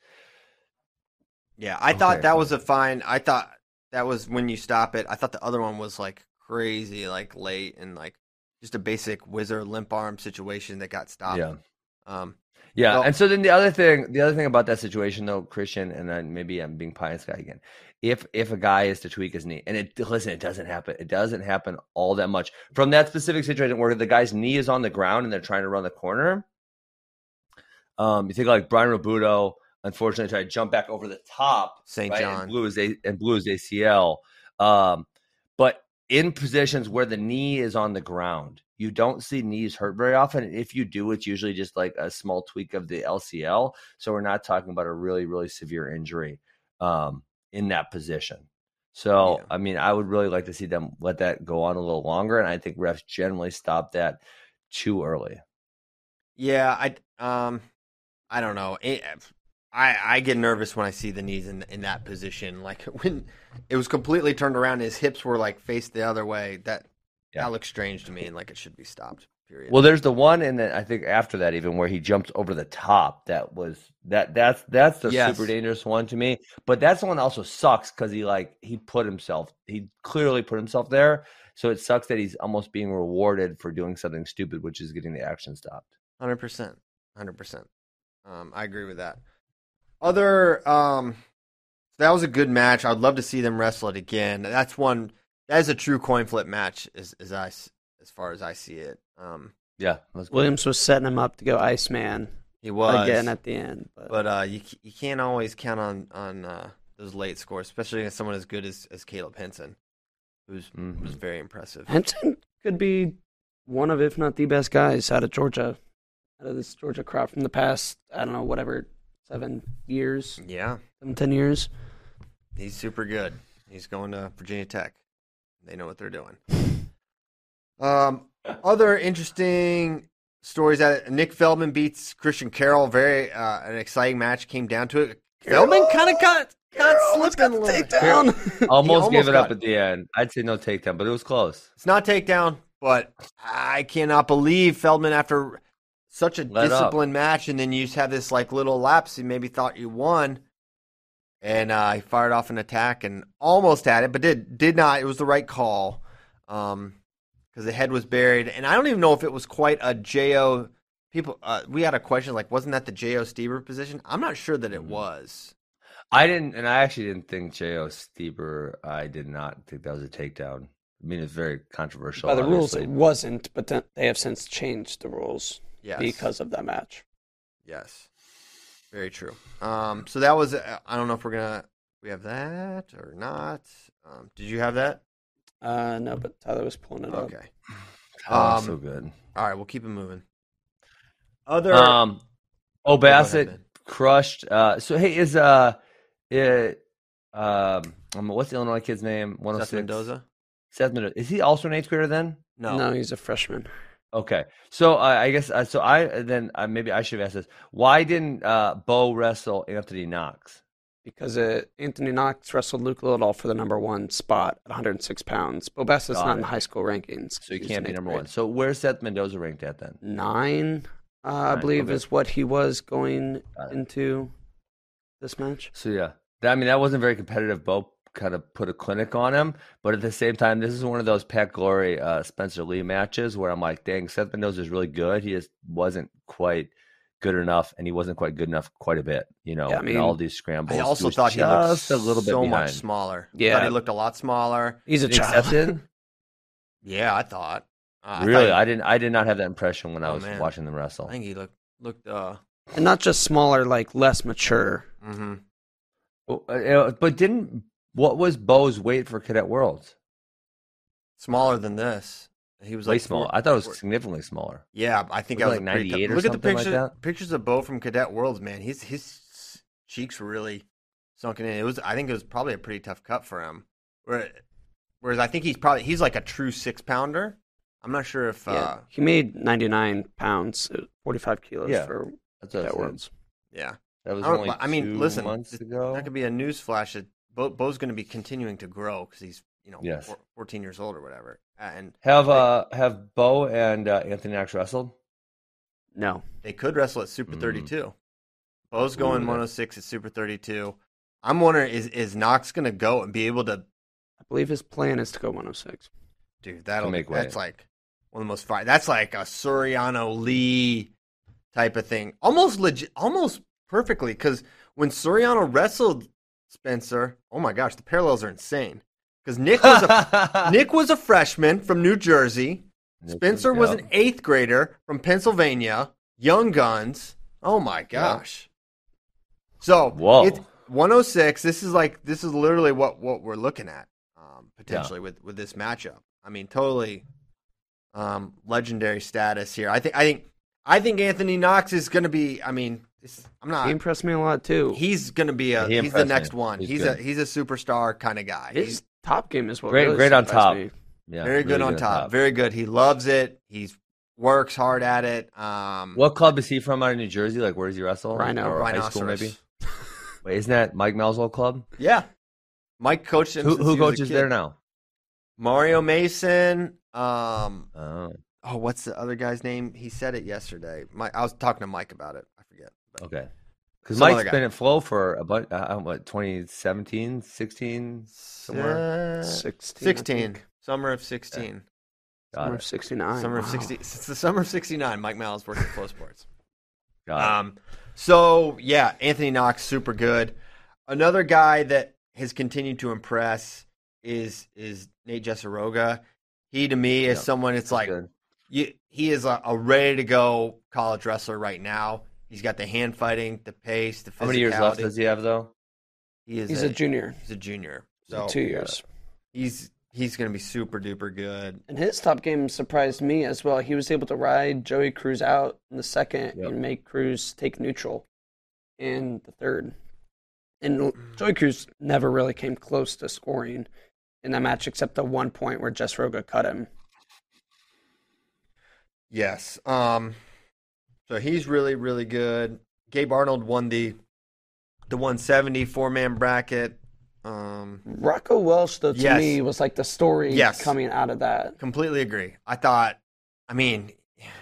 yeah. I thought Okay. that was a fine. I thought that was when you stop it. I thought the other one was like crazy, like late and like just a basic whizzer limp arm situation that got stopped. yeah. Um. Yeah, and so then the other thing, the other thing about that situation, though, Christian, and then maybe I'm being in the again. If if a guy is to tweak his knee, and it listen, it doesn't happen. It doesn't happen all that much from that specific situation where the guy's knee is on the ground and they're trying to run the corner. Um, you think like Brian Realbuto, unfortunately, tried to jump back over the top, St. right, John. and blew his A- and blew his ACL. Um, in positions where the knee is on the ground, you don't see knees hurt very often. If you do, it's usually just like a small tweak of the LCL. So we're not talking about a really, really severe injury um, in that position. So, Yeah. I mean, I would really like to see them let that go on a little longer. And I think refs generally stop that too early. Yeah, I um, I don't know. It, I I get nervous when I see the knees in in that position. Like when it was completely turned around, his hips were like faced the other way. That Yeah. that looks strange to me, and like it should be stopped. Period. Well, there's the one, and then I think after that, even where he jumps over the top, that was that that's that's the Yes. super dangerous one to me. But that's the one that also sucks because he like he put himself, he clearly put himself there. So it sucks that he's almost being rewarded for doing something stupid, which is getting the action stopped. Hundred percent, hundred percent. Um, I agree with that. Other um, that was a good match. I'd love to see them wrestle it again. That's one. That is a true coin flip match, as as I s- as far as I see it. Um, Yeah, let's. Williams was setting him up to go Iceman he was again at the end. But, But uh, you you can't always count on on uh, those late scores, especially against someone as good as, as Caleb Henson, who's Mhm. was very impressive. Henson could be one of, if not the best guys out of Georgia, out of this Georgia crop from the past, I don't know, whatever, seven years, Yeah, seven, ten years. he's super good. He's going to Virginia Tech. They know what they're doing. Um, other interesting stories that Nick Feldman beats Christian Carroll. Very uh, an exciting match came down to it. Feldman kind of got got slipping a little bit. Takedown. almost, almost gave it up got at the end. I'd say no takedown, but it was close. It's not takedown, but I cannot believe Feldman after such a Let up. disciplined match, and then you just have this like little lapse. You maybe thought you won, and uh, he fired off an attack and almost had it, but did did not. It was the right call um, because the head was buried, and I don't even know if it was quite a Jo. People, uh, we had a question like, wasn't that the Jo Steber position? I'm not sure that it Mhm. was. I didn't, and I actually didn't think J.O. Steber. I did not think that was a takedown. I mean, it's very controversial. By the rules, it wasn't, but then they have since changed the rules Yes, because of that match. Yes, very true. Um, so that was. uh, I don't know if we're gonna we have that or not. Um, did you have that? Uh, no, but Tyler was pulling it up. Okay. Oh, Um, so good. All right, we'll keep it moving. Other. Um, oh, go ahead, Bassett crushed. Uh, so hey, is uh, it, um, um, what's the Illinois kid's name? One hundred Seth six. Mendoza? Seth Mendoza. Is he also an eighth grader then? No. No, he's a freshman. Okay, so uh, I guess uh, so. I then uh, maybe I should have asked this. Why didn't uh, Bo wrestle Anthony Knox? because uh, Anthony Knox wrestled Luke Lilledahl for the number one spot at 106 pounds. Bo is not in it. the high school rankings. So he can't be number grade. one. So where's Seth Mendoza ranked at then? Nine, uh, I believe, okay. is what he was going into this match. So yeah, that, I mean that wasn't very competitive. Bo kind of put a clinic on him, but at the same time, this is one of those Pat Glory, uh, Spencer Lee matches where I'm like, dang, Seth Mendoza is really good. He just wasn't quite good enough, and he wasn't quite good enough quite a bit. You know, Yeah, I in mean, all these scrambles. I also was thought he looked a little bit so behind. much smaller. I Yeah. thought he looked a lot smaller. He's a You child. Yeah, I thought. Uh, I really, thought I didn't. I did not have that impression when I Oh, was man. watching them wrestle. I think he looked looked. uh and not just smaller, like less mature. hmm Well, uh, uh, but didn't what was Bo's weight for Cadet Worlds? smaller than this. He was Way like smaller. four- I thought it was four- significantly smaller. Yeah, I think Was I it was like pretty tough. 98 or Look at the something like pictures. Pictures of Bo from Cadet Worlds, man. His his cheeks were really sunken in. It was. I think it was probably a pretty tough cut for him. Where- Whereas I think he's probably he's like a true six pounder. I'm not sure if. Yeah, uh he made 99 pounds, uh, 45 kilos Yeah, for That's what that was worlds. Yeah. That was I, only. I mean, two listen. months ago. That could be a news flash. That Bo, Bo's going to be continuing to grow because he's you know Yes. four, 14 years old or whatever. Uh, and Have uh have Bo and uh, Anthony Knox wrestled? No, they could wrestle at Super Mm. 32. Bo's going Ooh, 106 at Super 32. I'm wondering is is Knox going to go and be able to I believe his plan is to go 106. Dude, that'll make that's way. like one of the most fire. That's like a Suriano Lee type of thing. Almost legit, almost perfectly. Because when Suriano wrestled Spencer, oh my gosh, the parallels are insane. Because Nick was a Nick was a freshman from New Jersey. Spencer was an eighth grader from Pennsylvania. Young Guns. Oh my gosh. So Whoa. it's 106. This is like this is literally what what we're looking at um, potentially with with this matchup. I mean, totally um, legendary status here. I think I think I think Anthony Knox is going to be. I mean, this, I'm He impressed me a lot too. He's going to be a. He he's the next me. one. He's He's, a he's a superstar kind of guy. His He's top game is what Great- really great on top. me. Yeah, very good really on top. Very good. He loves it. He works hard at it. Um, What club is he from out of New Jersey? Like, where does he wrestle? Rhino. Or high school, maybe? Wait, isn't that Mike Mal's old club? Yeah. Mike coached him. Who, since who he was a coaches kid. there now? Mario Mason. Um, Oh, oh, what's the other guy's name? He said it yesterday. Mike, I was talking to Mike about it. I forget. But okay. Because Some other Mike's guy. been at Flo for about, uh, what, 2017, 16? Somewhere? Uh, 16. 16. Summer of 16. Got Summer it. of 69. Summer of 60. It's the summer of 69. Mike Mal's working at FloSports. Got it. Um, so yeah, Anthony Knox, super good. Another guy that has continued to impress is is Nate Jesuroga. He to me is Yep. someone. It's like you, he is a, a ready to go college wrestler right now. He's got the hand fighting, the pace, the physicality. How many years left does he have, though? He is He's a junior. He's a junior. So So two years. he's he's going to be super duper good. And his top game surprised me as well. He was able to ride Joey Cruz out in the second Yep. and make Cruz take neutral in the third. And Joey Cruz never really came close to scoring in that match except the one point where Jesuroga cut him. Yes. Um. So he's really really good. Gabe Arnold won the the 170 four man bracket. Um. Rocco Welsh, though, to Yes. me, was like the story Yes. coming out of that. Completely agree. I thought. I mean,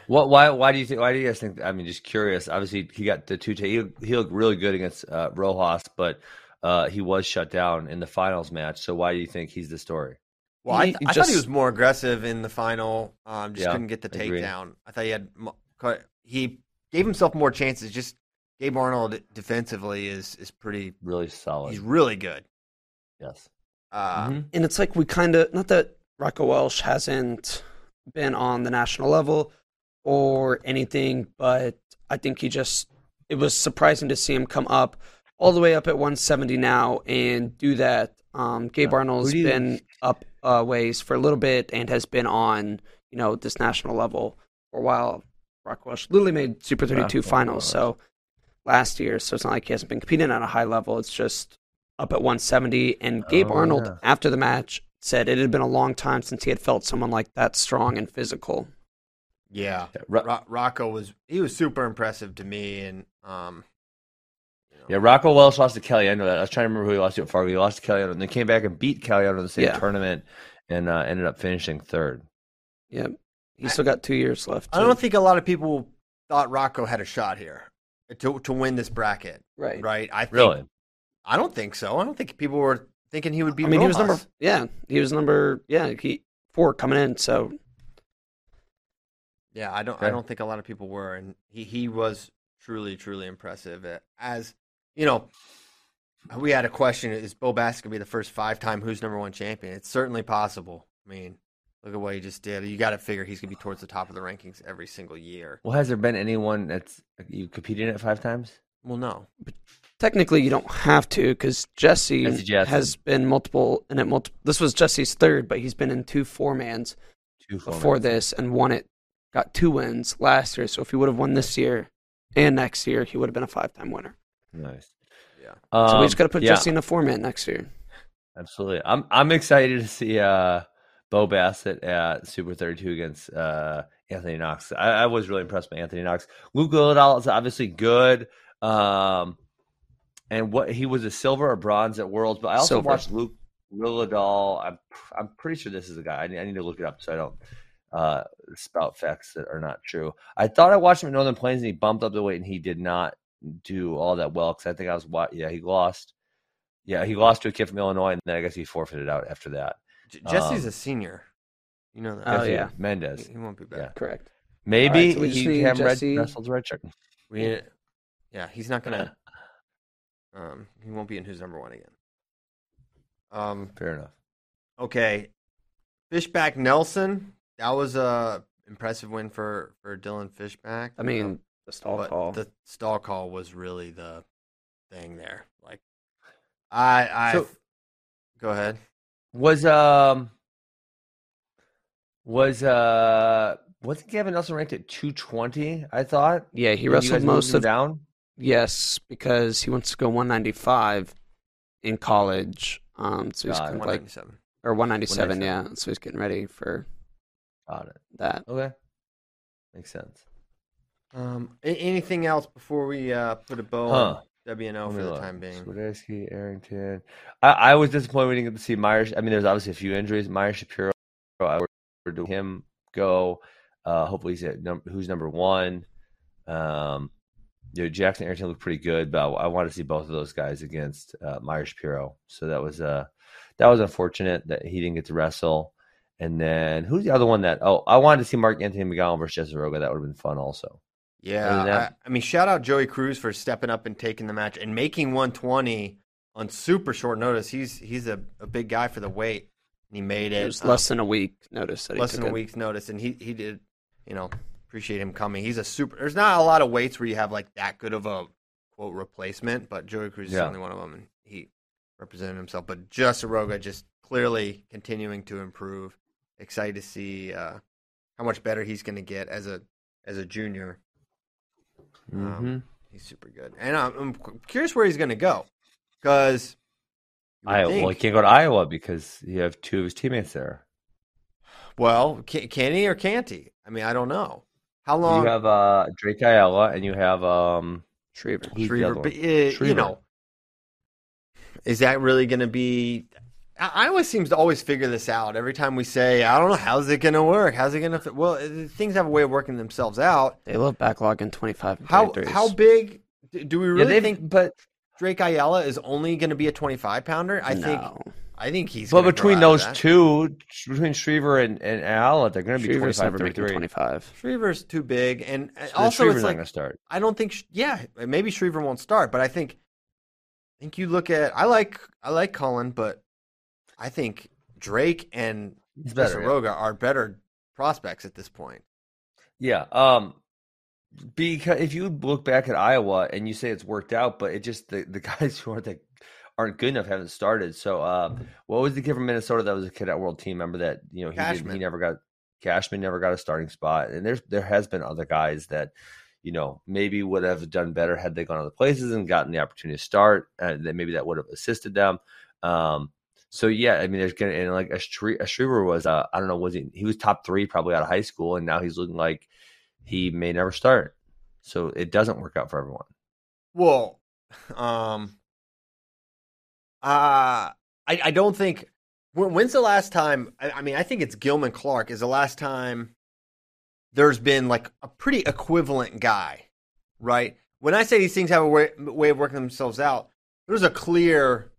What? Why? Why do you think? Why do you guys think? I mean, just curious. Obviously, he got the two. T- he, he looked really good against uh, Rojas, but uh, he was shut down in the finals match. So why do you think he's the story? well, I, th- he I thought he was more aggressive in the final. Um, just Yeah, couldn't get the agreed. takedown. I thought he had. Mo- cut- He gave himself more chances. Just Gabe Arnold defensively is is pretty. Really solid. He's really good. yes. Uh, Mhm. And it's like we kind of, not that Rocco Welsh hasn't been on the national level or anything, but I think he just, it was surprising to see him come up all the way up at 170 now and do that. Um, Gabe Yeah. Arnold's you- been up uh, ways for a little bit and has been on, you know, this national level for a while. Rocco Welsh literally made Super 32 Rocco finals. So, last year, so it's not like he hasn't been competing at a high level. It's just up at 170. And Gabe Oh, Arnold, yeah. after the match, said it had been a long time since he had felt someone like that strong and physical. Yeah, Yeah, Ro- Ro- Rocco was he was super impressive to me, and um, you know, Yeah, Rocco Welsh lost to Kelly. I know that. I was trying to remember who he lost to at Fargo. He lost to Kelly, and then came back and beat Kelly in the same Yeah. tournament, and uh, ended up finishing third. Yep. He's still got two years left. I too. don't think a lot of people thought Rocco had a shot here to to win this bracket. Right. Right. I think, Really? I don't think so. I don't think people were thinking he would be. I mean, he was number yeah, he was number yeah, he four coming in. So Yeah, I don't. I don't think a lot of people were, and he he was truly truly impressive. Uh, As you know, we had a question: Is Bo Bass going to be the first five time Who's Number One champion? It's certainly possible. I mean, look at what he just did. You got to figure he's going to be towards the top of the rankings every single year. Well, has there been anyone that's you competed in it five times? Well, no. But technically, you don't have to because Jesse Jesse has been multiple and it multiple. This was Jesse's third, but he's been in two four mans Two full before minutes. this and won it. Got two wins last year. So if he would have won this year and next year, he would have been a five time winner. Nice. Yeah. So we Um, just got to put yeah, Jesse in a four man next year. Absolutely. I'm I'm excited to see uh, Bo Bassett at Super 32 against uh, Anthony Knox. I, I was really impressed by Anthony Knox. Luke Lilledahl is obviously good. Um, and what he was a silver or bronze at Worlds, but I also Silver. watched Luke Lilledahl. I'm I'm pretty sure this is a guy. I need, I need to look it up so I don't uh, spout facts that are not true. I thought I watched him at Northern Plains and he bumped up the weight and he did not do all that well because I think I was wa- yeah he lost. Yeah, he lost to a kid from Illinois, and then I guess he forfeited out after that. J- Jesse's Um, a senior. You know that. Oh, Jesse yeah. Mendez. He, he won't be back. Yeah. Correct. Maybe All right, so we he need can red, Jesse- wrestle red check. We, yeah, he's not gonna. Um, he won't be in who's number one again. Um, Fair enough. okay, Fishback Nelson. That was a impressive win for for Dylan Fishback. I mean, the stall call. the stall call was really the thing there. Like, I, I, So- go ahead. Was um was uh wasn't Gavin Nelson ranked at two twenty? I thought yeah, he wrestled most of down. Yes, because he wants to go 195 in college. Um, so he's kind of like 197. or 197, 197. yeah. So he's getting ready for Got it. that. Okay, makes sense. Um, anything else before we uh put a bow Huh. Let for the look. time being? Swiderski, Arrington. I, I was disappointed we didn't get to see Myers. I mean, there's obviously a few injuries. Myers Shapiro, I would do him go. Uh, hopefully, he's at num- who's number one. Um, you know, Jackson Arrington looked pretty good, but I, I wanted to see both of those guys against uh, Myers Shapiro. So that was uh, that was unfortunate that he didn't get to wrestle. And then who's the other one that? Oh, I wanted to see Mark Anthony McGowan versus Jesuroga. That would have been fun, also. Yeah, I, I mean, shout out Joey Cruz for stepping up and taking the match and making 120 on super short notice. He's he's a, a big guy for the weight, and he made it. It was um, less than a week notice less than a it. week's notice, and he he did. You know, appreciate him coming. He's a super. There's not a lot of weights where you have like that good of a quote replacement, but Joey Cruz is Yeah. certainly one of them, and he represented himself. But Jesuroga just clearly continuing to improve. Excited to see uh, how much better he's going to get as a as a junior. Um, Mhm. He's super good, and I'm, I'm curious where he's going to go because Iowa. Well, he can't go to Iowa because you have two of his teammates there. well, can, can he or can't he? I mean, I don't know. How long? You have uh, Drake Ayala and you have um, Schriever. who's Schriever, but one? uh, you know, is that really going to be? I I always seems to always figure this out every time we say, I don't know, how's it going to work? How's it going to? Well, things have a way of working themselves out. They love backlogging 25 and How 33s. how big do- do we really they've- think but Drake Ayala is only going to be a 25 pounder? I think I think he's. but between those that. two, between Schriever and, and Ayala, they're going to be Schriever's 25 never making 33. 25. Schriever's too big, and uh, So also Schriever's it's like going to start. I don't think. Yeah, maybe Schriever won't start, but I think. I think you look at. I like. I like Cullen, but I think Drake and better. yeah. Are better prospects at this point. Yeah. Um, because if you look back at Iowa and you say it's worked out, but it just the, the guys who aren't that aren't good enough haven't started. So, um, what was the kid from Minnesota that was a cadet world team member that you know he did, he never got Cashman never got a starting spot, and there's there has been other guys that you know, maybe would have done better had they gone other places and gotten the opportunity to start. Uh, that maybe that would have assisted them. Um, so yeah, I mean, there's gonna and like a Schriever was, uh, I don't know, was he? He was top three probably out of high school, and now he's looking like he may never start. So it doesn't work out for everyone. Well, um, uh, I I don't think. When's the last time? I, I mean, I think it's Gilman Clark is the last time there's been like a pretty equivalent guy, right? When I say these things have a way, way of working themselves out, there's a clear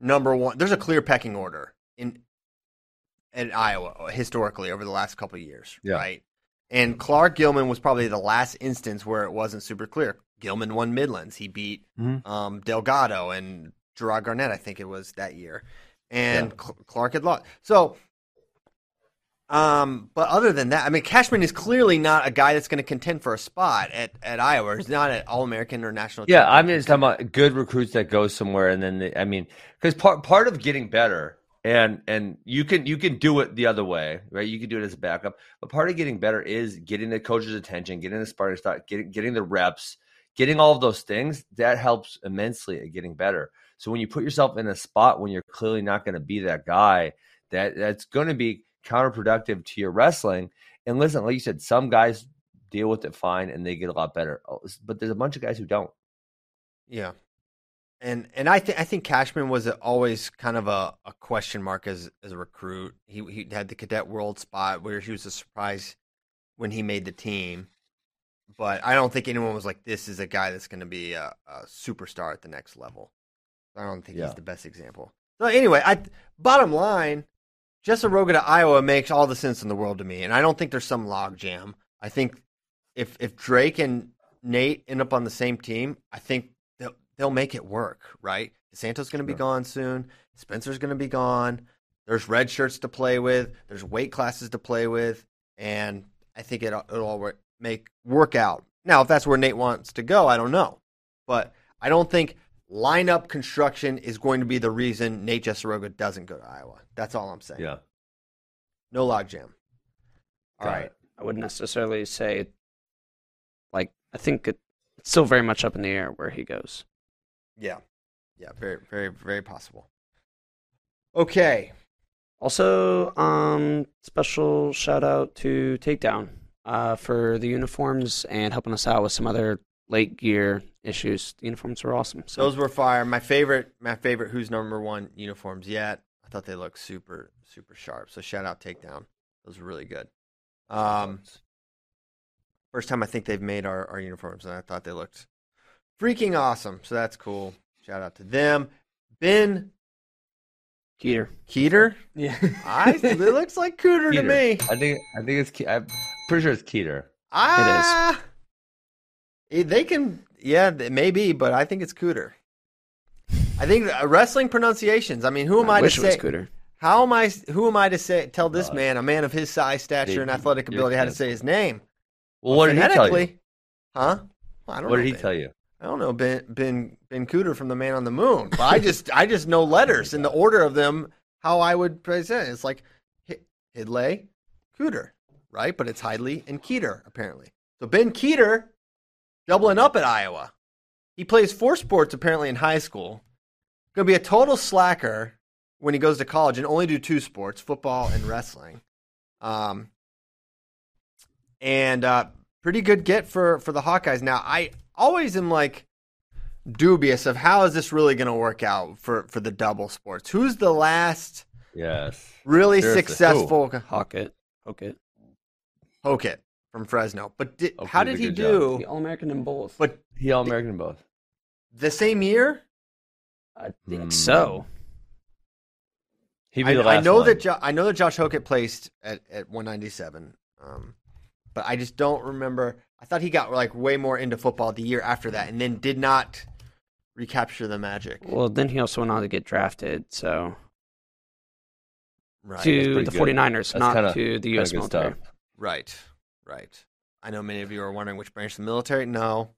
number one. There's a clear pecking order in in Iowa historically over the last couple of years, yeah. right? And Clark Gilman was probably the last instance where it wasn't super clear. Gilman won Midlands. He beat mm-hmm. um, Delgado and Gerard Garnett, I think it was that year, and yeah. Clark had lost. So um, but other than that, I mean, Cashman is clearly not a guy that's going to contend for a spot at, at Iowa. He's not an All American or national. Yeah, I mean, it's talking about good recruits that go somewhere, and then they, I mean, because part part of getting better, and and you can you can do it the other way, right? You can do it as a backup, but part of getting better is getting the coach's attention, getting the sparring start, getting getting the reps, getting all of those things. That helps immensely at getting better. So when you put yourself in a spot when you're clearly not going to be that guy, that that's going to be counterproductive to your wrestling. And listen, like you said, some guys deal with it fine and they get a lot better, oh, but there's a bunch of guys who don't. Yeah, and and I think I think Cashman was always kind of a, a question mark as as a recruit. He he had the cadet world spot where he was a surprise when he made the team, but I don't think anyone was like, "This is a guy that's going to be a, a, superstar at the next level." I don't think yeah. he's the best example. So anyway, I bottom line, Roga to Iowa makes all the sense in the world to me, and I don't think there's some logjam. I think if if Drake and Nate end up on the same team, I think they'll they'll make it work. Right? DeSanto's going to be gone soon. Spencer's going to be gone. There's red shirts to play with. There's weight classes to play with, and I think it it'll all work, make work out. Now, if that's where Nate wants to go, I don't know, but I don't think lineup construction is going to be the reason Nate Jesuroga doesn't go to Iowa. That's all I'm saying. Yeah. No logjam. All Got right. It. I wouldn't necessarily say, like, I think it, it's still very much up in the air where he goes. Yeah. Yeah. Very, very, very possible. Okay. Also, um, special shout out to Takedown uh, for the uniforms and helping us out with some other late gear issues. The uniforms were awesome. So. Those were fire. My favorite, my favorite. Who's number one uniforms yet? I thought they looked super, super sharp. So shout out Takedown. Those were really good. Um, first time I think they've made our, our uniforms, and I thought they looked freaking awesome. So that's cool. Shout out to them. Ben Keeter. Keeter? Yeah. I, it looks like Cooter to me. I think I think it's I'm pretty sure it's Keeter. Ah, it is. They can, yeah, maybe, but I think it's Cooter. I think uh, wrestling pronunciations. I mean, who am I, I to say? Cooter. How am I? Who am I to say? Tell this man, a man of his size, stature, and athletic ability, how to say his name? Well, what did he tell you? Huh? Well, I don't what know, did he tell you? I don't know, Ben Ben Ben Cooter from the Man on the Moon. But I just I just know letters in the order of them. How I would present it. it's like Hidlay, Cooter, right? But it's Hidley and Keeter apparently. So Ben Keeter doubling up at Iowa. He plays four sports apparently in high school. Going to be a total slacker when he goes to college and only do two sports, football and wrestling. Um, and uh, pretty good get for for the Hawkeyes. Now, I always am like dubious of how is this really going to work out for for the double sports. Who's the last? Yes. Really Seriously. successful Hokit. Hokit. Hokit from Fresno. But did, how did he do? All American in both. But he All American in both. The same year? I think mm. so. He I, I, know one. that jo- I know that Josh Hokit placed at, at 197, um, but I just don't remember. I thought he got like way more into football the year after that, and then did not recapture the magic. Well, then he also went on to get drafted, so right. to the good. 49ers, not kinda, to the U.S. military. Stuff. Right. Right. I know many of you are wondering which branch of the military. No.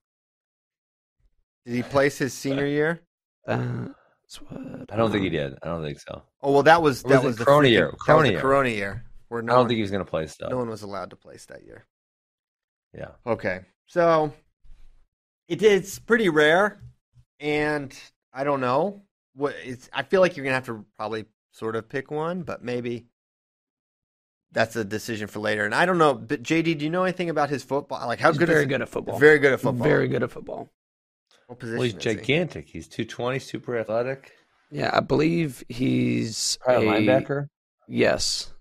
Did he place his senior year? That's what I don't think he did. I don't think so. Oh well, that was that was, was the Corona year. Corona year. Corona year. Where no I don't one, think he was going to place stuff. No one was allowed to place that year. Yeah. Okay. So It is pretty rare, and I don't know what it's. I feel like you're gonna have to probably sort of pick one, but maybe that's a decision for later. And I don't know, but JD, do you know anything about his football? Like how He's good? very is good at football. Very good at football. Very good at football. What position Well, he's is he? gigantic. He's 220, super athletic. Yeah, I believe he's Probably a a linebacker. Yes.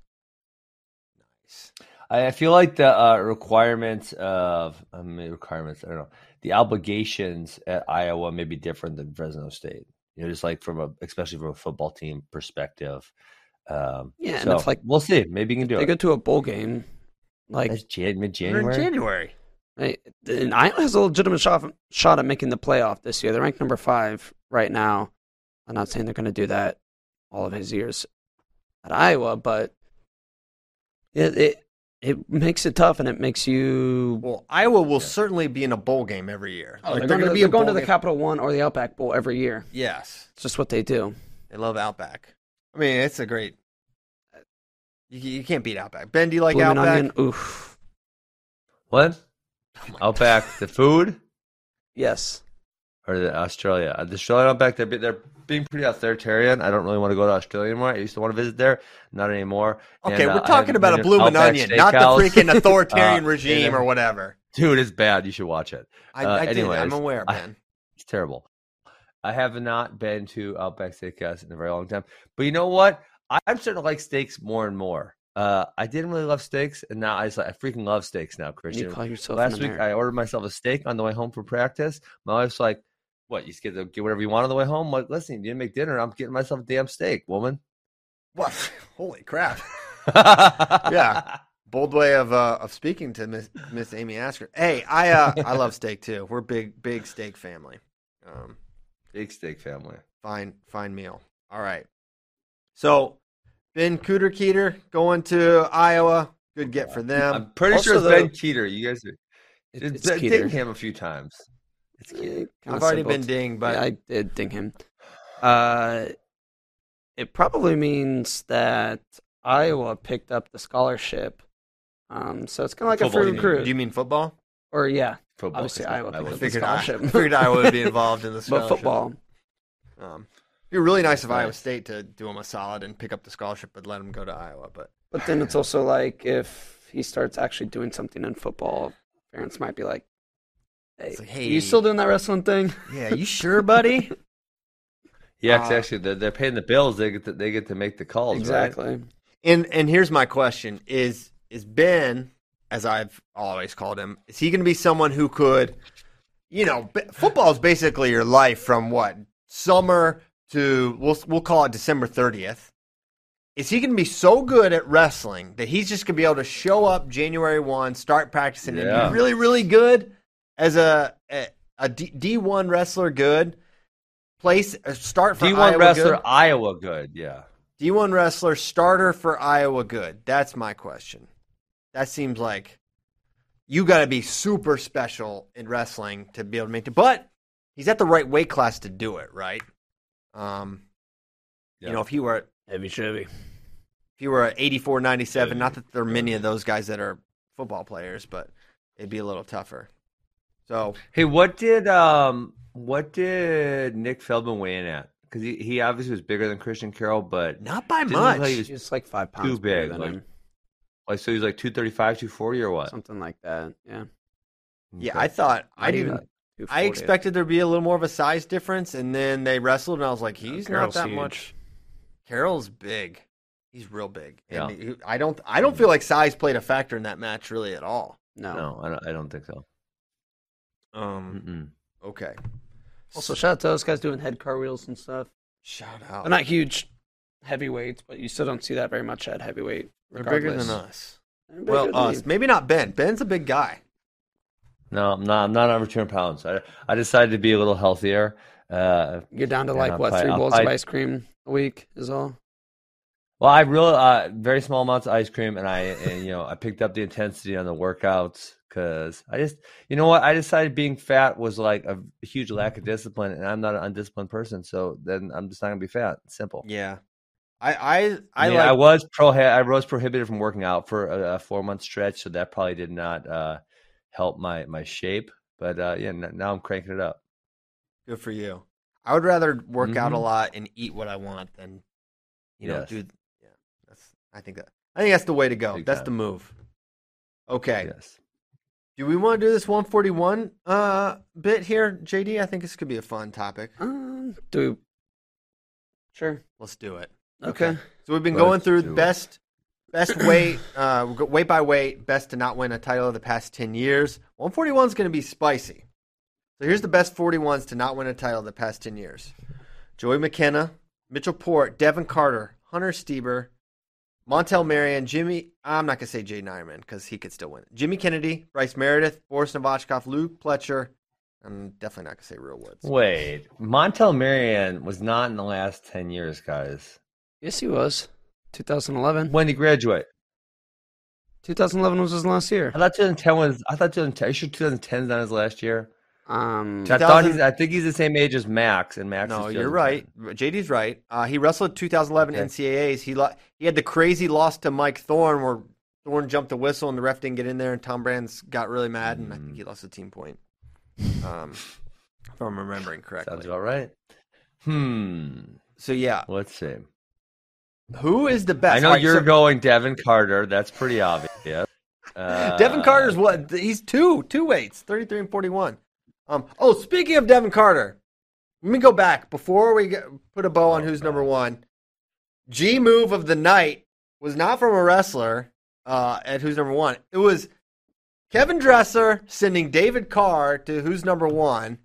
I I feel like the uh, requirements of I mean, requirements. I don't know. The obligations at Iowa may be different than Fresno State. You know, just like from a, especially from a football team perspective. Um, Yeah, and so if, like, we'll see. Maybe you can do They it. They go to a bowl game. Like That's Jan- mid in January. January. Right. And Iowa has a legitimate shot, shot at making the playoff this year. They're ranked number five right now. I'm not saying they're going to do that all of his years at Iowa, but it it, it makes it tough, and it makes you. Well, Iowa will certainly be in a bowl game every year. Oh, Like, they're, going to, gonna be they're a going to the game. Capital One or the Outback Bowl every year. Yes, It's just what they do. they love Outback. I mean, it's a great. You, you can't beat Outback. Ben, do you like Bloomin' Outback? onion, oof. What? Oh Outback, the food Yes. or the Australia? Uh, The Australian Outback, they're they're being pretty authoritarian. I don't really want to go to Australia anymore. I used to want to visit there, not anymore. Okay, And, uh, we're I talking about a to bloomin' Outback onion, not the freaking authoritarian Uh, regime or whatever. Dude, it's bad. You should watch it. I, Uh, I did. I'm anyways, aware, I- Ben. It's terrible. I have not been to Outback Steakhouse in a very long time. But you know what? I'm starting to like steaks more and more. Uh, I didn't really love steaks, and now I just I freaking love steaks now, You Christian. call yourself Last week. I ordered myself a steak on the way home from practice. My wife's like, "What? You just get to get whatever you want on the way home?" I'm like, listen, you didn't make dinner. I'm getting myself a damn steak, woman. What? Holy crap! Yeah. Bold way of uh, of speaking to Miss Miss Amy Asker. Hey, I uh, I love steak too. We're big big steak family. Um, big steak family. fine fine meal. All right. So Ben Cooter Keeter going to Iowa. Good get for them. I'm pretty also sure it's the- Ben Keeter. You guys, are, It- it's it's Keeter. ding him a few times. It's Yeah, Keeter. I've already been both. dinged, but Yeah, I did ding him. Uh, it probably means that Iowa picked up the scholarship. Um, so it's kind of like a Football, free recruit. do you mean football? or yeah, Football. Obviously, It's Iowa I picked would- up the Figured I, scholarship. figured Iowa would be involved in the scholarship. but football. Um, it'd be really nice of Nice. Iowa State to do him a solid and pick up the scholarship, but let him go to Iowa. But But then it's also like if he starts actually doing something in football, parents might be like, "Hey, It's like, are hey. you still doing that wrestling thing?" yeah, you sure, buddy? Yeah, 'cause Uh, actually, they're, they're paying the bills. They get to, they get to make the calls. right? exactly. And and here's my question: Is is Ben, as I've always called him, is he going to be someone who could, you know, b- football is basically your life from what summer to we'll we'll call it December thirtieth. Is he going to be so good at wrestling that he's just going to be able to show up January one, start practicing, and be really really good as a a, a D, D1 wrestler? Good place uh, start for D1 Iowa wrestler, good? Iowa, good. Yeah. D1 wrestler starter for Iowa good? That's my question. That seems like you got to be super special in wrestling to be able to make it. But he's at the right weight class to do it, right? Um, Yeah. You know, if he were Heavy Chevy. if he were at 84, 97, not that there are many of those guys that are football players, but it'd be a little tougher. So Hey, what did um what did Nick Feldman weigh in at? Because he, he obviously was bigger than Christian Carroll, but not by Didn't look much. like he was- He's like five pounds Too bigger big, than like- him. Like so he's like 235, 240 or what? something like that. Yeah, yeah, Okay. I thought I didn't. even I expected there to be a little more of a size difference, and then they wrestled, and I was like, he's not that huge. much. Carroll's big. He's real big. And Yeah. he- I don't. I don't feel like size played a factor in that match really at all. No. No, I don't, I don't think so. Um. Mm-mm. Okay. Also, shout out to those guys doing head cartwheels and stuff. Shout out. They're not huge heavyweights, but you still don't see that very much at heavyweight. They're bigger than us. Bigger Well, than us. you. Maybe not Ben. Ben's a big guy. No, I'm not. I'm not over 200 pounds. I I decided to be a little healthier. Uh, You're down to like I'll what probably- three bowls probably- of ice cream a week is all. well, I really uh, very small amounts of ice cream, and I and, you know I picked up the intensity on the workouts because I just you know what I decided being fat was like a huge lack of discipline, and I'm not an undisciplined person, so then I'm just not gonna be fat. Simple. Yeah. I I I, I, mean, like. I was pro. I was prohibited from working out for a, a four month stretch, so that probably did not uh, help my my shape. But uh, yeah, n- now I'm cranking it up. Good for you. I would rather work out a Mhm. lot and eat what I want than you know do. Yeah, that's. I think that. I think that's the way to go. Big that's time. the move. Okay. Yes. Do we want to do this 141 uh bit here, JD? I think this could be a fun topic. Um, do sure. Let's do it. Okay. So we've been Let's going through it. best best weight uh weight by weight, best to not win a title of the past 10 years. 141 is going to be spicy. So here's the best 41s to not win a title of the past 10 years. Joey McKenna, Mitchell Port, Devin Carter, Hunter Stieber, Montell Marion, Jimmy, I'm not going to say Jay Nyman because he could still win. Jimmy Kennedy, Bryce Meredith, Boris Novachkov, Luke Pletcher. I'm definitely not going to say Real Woods. Wait, Montell Marion was not in the last ten years, guys. Yes, he was. 2011. When did he graduate? 2011 was his last year. I thought 2010 was. I thought 2010. Are you sure 2010 is not his last year? Um, I thought he's. I think he's the same age as Max, and Max. No, is you're right. JD's right. Uh, he wrestled 2011 Okay. NCAAs. He lo- he had the crazy loss to Mike Thorn where Thorn jumped the whistle and the ref didn't get in there, and Tom Brands got really mad, and I think he lost a team point. Um, if I'm remembering correctly. Sounds about right. Hmm. So yeah, Let's see. Who is the best? I know right, you're so- going Devin Carter. That's pretty obvious. Uh, Devin Carter's what? He's two two weights, 33 and 41. Um. Oh, speaking of Devin Carter, let me go back before we get, put a bow on Oh, who's God. number one. G move of the night was not from a wrestler uh, at who's number one. It was Kevin Dresser sending David Carr to who's number one.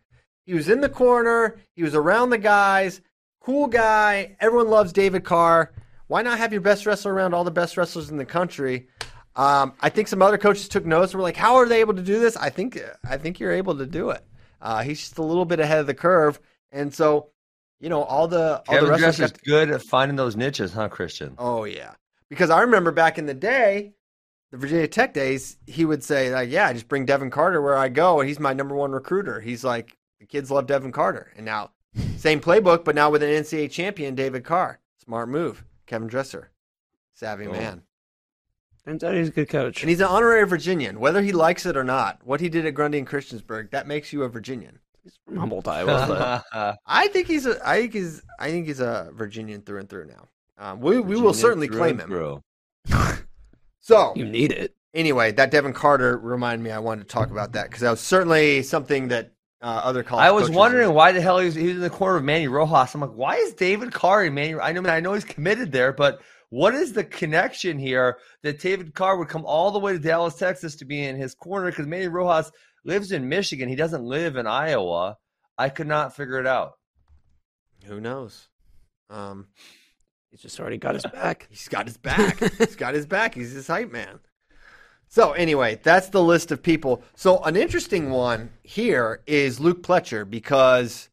He was in the corner. He was around the guys. Cool guy. Everyone loves David Carr. Why not have your best wrestler around all the best wrestlers in the country? Um, I think some other coaches took notes and were like, "How are they able to do this?" I think I think you're able to do it. Uh, he's just a little bit ahead of the curve, and so you know all the all the Kevin wrestlers. Dresser's good at finding those niches, huh, Christian? Oh yeah, because I remember back in the day, the Virginia Tech days, he would say like, "Yeah, just bring Devin Carter where I go, and he's my number one recruiter." He's like, the kids love Devin Carter, and now same playbook, but now with an NCAA champion, David Carr. Smart move, Kevin Dresser, savvy Cool. man, turns out he's a good coach. and he's an honorary Virginian, whether he likes it or not. What he did at Grundy and Christiansburg that makes you a Virginian. He's from Humboldt, Iowa. but I think he's a. I think he's. I think he's a Virginian through and through now. Um, we we will certainly claim him. through. So you need it. anyway, that Devin Carter reminded me. I wanted to talk about that because that was certainly something that uh, other college. I was wondering were- why the hell he was, he was in the corner of Manny Rojas. I'm like, why is David Carr and Manny? I know, I know he's committed there, but what is the connection here that David Carr would come all the way to Dallas, Texas, to be in his corner? Because Manny Rojas lives in Michigan. He doesn't live in Iowa. I could not figure it out. Who knows? Um, He's just already got his back. he's got his back. he's got his back. He's his hype man. So anyway, that's the list of people. So an interesting one here is Luke Pletcher because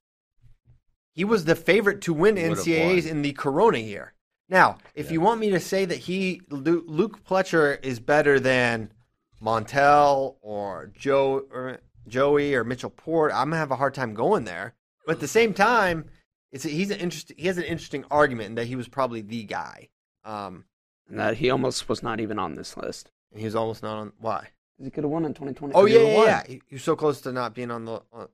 he was the favorite to win Would've NCAAs won. in the Corona year. Now, if you want me to say that he Luke Pletcher is better than Montel or Joe or Joey or Mitchell Port, I'm gonna have a hard time going there. But at the same time, it's he's an interesting he has an interesting argument in that he was probably the guy. Um, And that he almost was not even on this list. And he was almost not on why? He could have won in 2020. Oh He yeah, would've yeah, yeah. He, he was so close to not being on the on,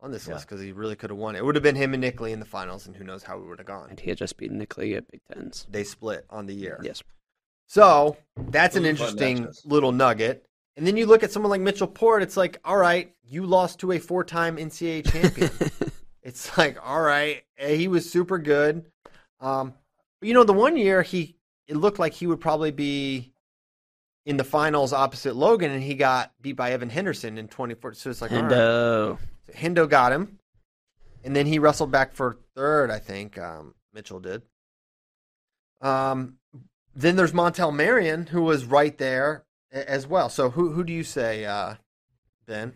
on this Yeah. list because he really could have won. It would have been him and Nick Lee in the finals, and who knows how we would have gone. And he had just beaten Nick Lee at Big Tens. They split on the year. Yes. So that's an Those are fun interesting little nugget. And then you look at someone like Mitchell Port. It's like, all right, you lost to a four-time NCAA champion. it's like, all right, eh, he was super good. Um, but you know, the one year he it looked like he would probably be in the finals opposite Logan, and he got beat by Evan Henderson in 24. So it's like, all and right. So Hendo got him, and then he wrestled back for third. I think um, Mitchell did. Um, then there's Montell Marion, who was right there as well. So who who do you say, uh, Ben?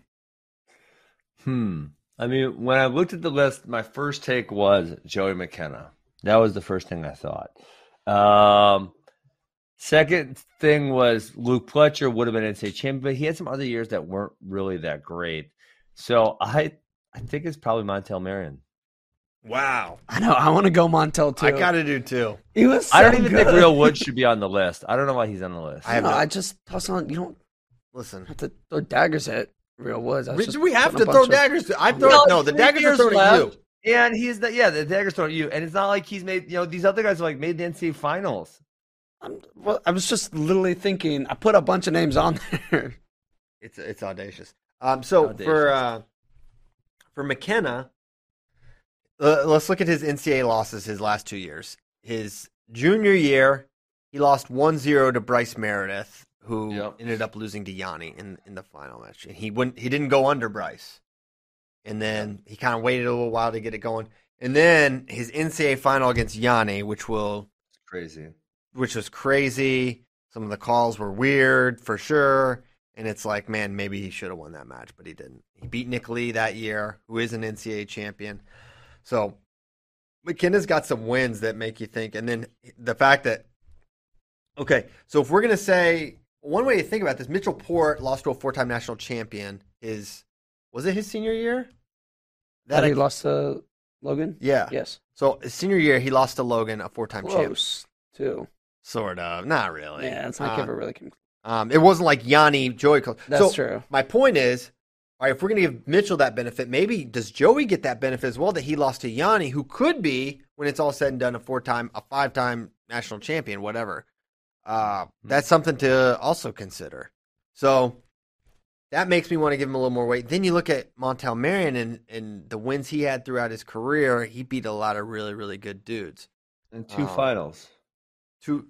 Hmm. I mean, when I looked at the list, my first take was Joey McKenna. That was the first thing I thought. Um, second thing was Luke Pletcher would have been NCAA champion, but he had some other years that weren't really that great. So I, I think it's probably Montell Marion. Wow, I know I want to go Montel too. I got to do too. He was. So I don't even think. Real Wood should be on the list. I don't know why he's on the list. I have no, no- I just toss on. You don't Listen, have to throw daggers at Real Woods. I We, we have to throw bunch of- daggers. I'm throwing. No, No, the daggers are years thrown at you. And he's the yeah, the dagger's thrown at you. And it's not like he's made you know, these other guys have like made the NCAA finals. I'm, well, I was just literally thinking. I put a bunch of names on there. It's it's audacious. Um, so Audacious. for uh, for McKenna, uh, let's look at his NCAA losses his last two years. His junior year, he lost 1-0 to Bryce Meredith, who Yep. ended up losing to Yianni in in the final match. And he wouldn't he didn't go under Bryce, and then he kind of waited a little while to get it going. And then his NCAA final against Yianni, which will It's crazy. Which was crazy. Some of the calls were weird for sure. And it's like, man, maybe he should have won that match, but he didn't. He beat Nick Lee that year, who is an NCAA champion. So McKenna's got some wins that make you think. And then the fact that, okay, so if we're going to say one way to think about this, Mitchell Port lost to a four time national champion. Is was it his senior year? That he I- lost to Logan. yeah. Yes. So his senior year, he lost to Logan, a four time champ. Close too. Sort of. Not really. Yeah, it's not Uh, ever really. Came. Um, it wasn't like Yianni Joey. close. That's so true. My point is, all right, if we're going to give Mitchell that benefit, maybe does Joey get that benefit as well that he lost to Yianni, who could be, when it's all said and done, a four-time, a five-time national champion, whatever. Uh, that's something to also consider. So that makes me want to give him a little more weight. Then you look at Montell Marion and, and the wins he had throughout his career. He beat a lot of really, really good dudes. And two Um, finals. Two,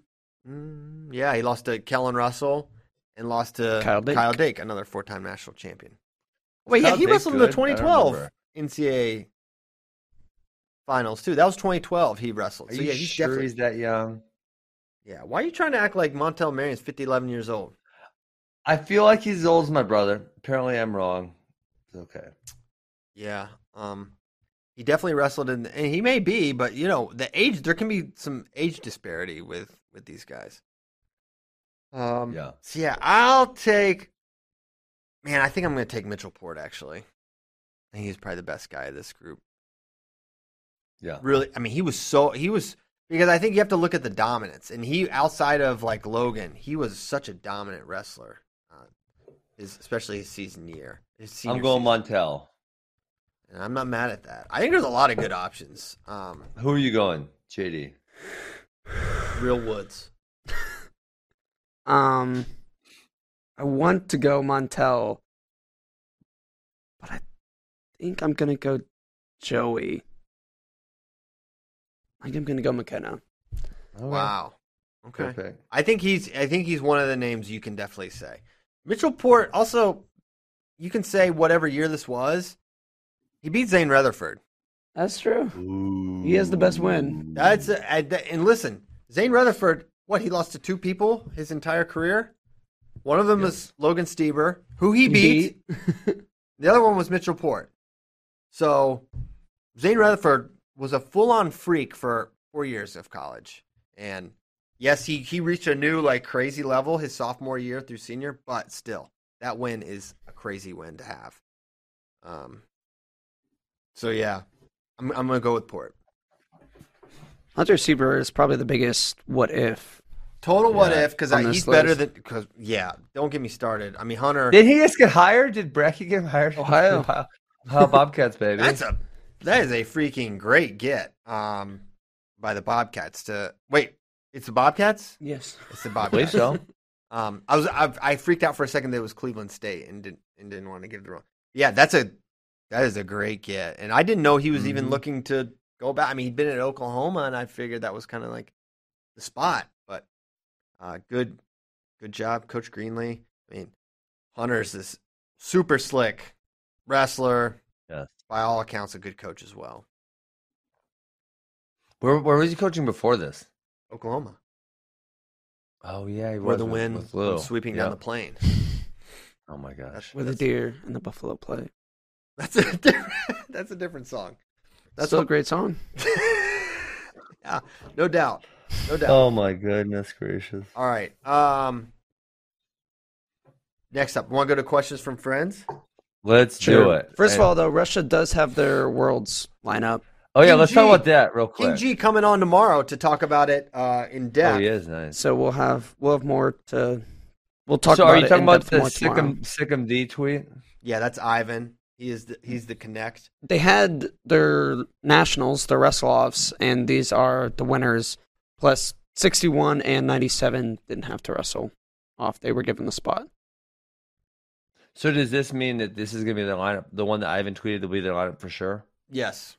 mm, yeah, he lost to Kellen Russell and lost to Kyle Dake. Kyle Dake, another four-time national champion. Wait, yeah, he Dake wrestled in the good? I don't 2012. NCAA finals too. That was 2012. He wrestled. Are So yeah, he's sure definitely. he's that young? Yeah, why are you trying to act like Montell Marion's 50, 11 years old? I feel like he's as old as my brother. Apparently, I'm wrong. It's okay. Yeah, um, he definitely wrestled in, and he may be, but you know, the age there can be some age disparity with with these guys. Um, Yeah. So yeah, I'll take. Man, I think I'm going to take Mitchell Port. Actually, I think he's probably the best guy of this group. Yeah. Really, I mean, he was so he was because I think you have to look at the dominance, and he outside of like Logan, he was such a dominant wrestler. Uh, his especially his season year. His I'm going season. Montel. And I'm not mad at that. I think there's a lot of good options. Um, Who are you going, JD? Real Woods. Um, I want to go Montel, but I think I'm gonna go Joey. I think I'm gonna go McKenna. Wow. Okay. Good pick. I think he's. I think he's one of the names you can definitely say. Mitchell Port. Also, you can say whatever year this was. He beat Zain Retherford. That's true. He has the best win. That's a, and listen, Zain Retherford. What he lost to two people his entire career. One of them was Logan Stieber, who he beat. The other one was Mitchell Port. So Zain Retherford was a full on freak for four years of college. And yes, he, he reached a new like crazy level his sophomore year through senior, but still, that win is a crazy win to have. Um so yeah. I'm I'm gonna go with Port. Hunter Stieber is probably the biggest what if. Total what Yeah, if because he's this better than because yeah. Don't get me started. I mean Hunter. Did he just get hired? Did Bracky get hired? Ohio. Ohio, Ohio Bobcats, baby. That's a that is a freaking great get um by the Bobcats to wait. It's the Bobcats. Yes. It's the I believe Bobcats. so. Um, I was I, I freaked out for a second that it was Cleveland State and didn't and didn't want to give the wrong. Yeah, that's a that is a great get, and I didn't know he was even Mhm. looking to go back. I mean, he'd been at Oklahoma, and I figured that was kind of like the spot. But uh, good good job, Coach Greenlee. I mean, Hunter's this super slick wrestler. Yes. By all accounts, a good coach as well. Where, where was he coaching before this? Oklahoma, Oh yeah, he where was the with- wind with Lou. went sweeping down the plain. Oh my gosh. Where the deer and the buffalo play. That's a different, that's a different song. That's Still a great song. yeah, no doubt, no doubt. Oh my goodness gracious. All right. Um, next up, want to go to questions from friends? Let's do it. First of And- all, though, Russia does have their worlds lineup. oh yeah, King let's G. talk about that real quick. King G coming on tomorrow to talk about it uh, in Oh, depth. he is nice. So we'll have we'll have more to We'll talk about. so about are you it talking about the more tomorrow. Sikkim Sikkim D tweet? Yeah, that's Ivan. He is the, he's the connect. They had their nationals, the wrestle offs, and these are the winners. Plus, 61 and 97 didn't have to wrestle off. They were given the spot. So does this mean that this is going to be the lineup, the one that Ivan tweeted will be the lineup for sure? Yes.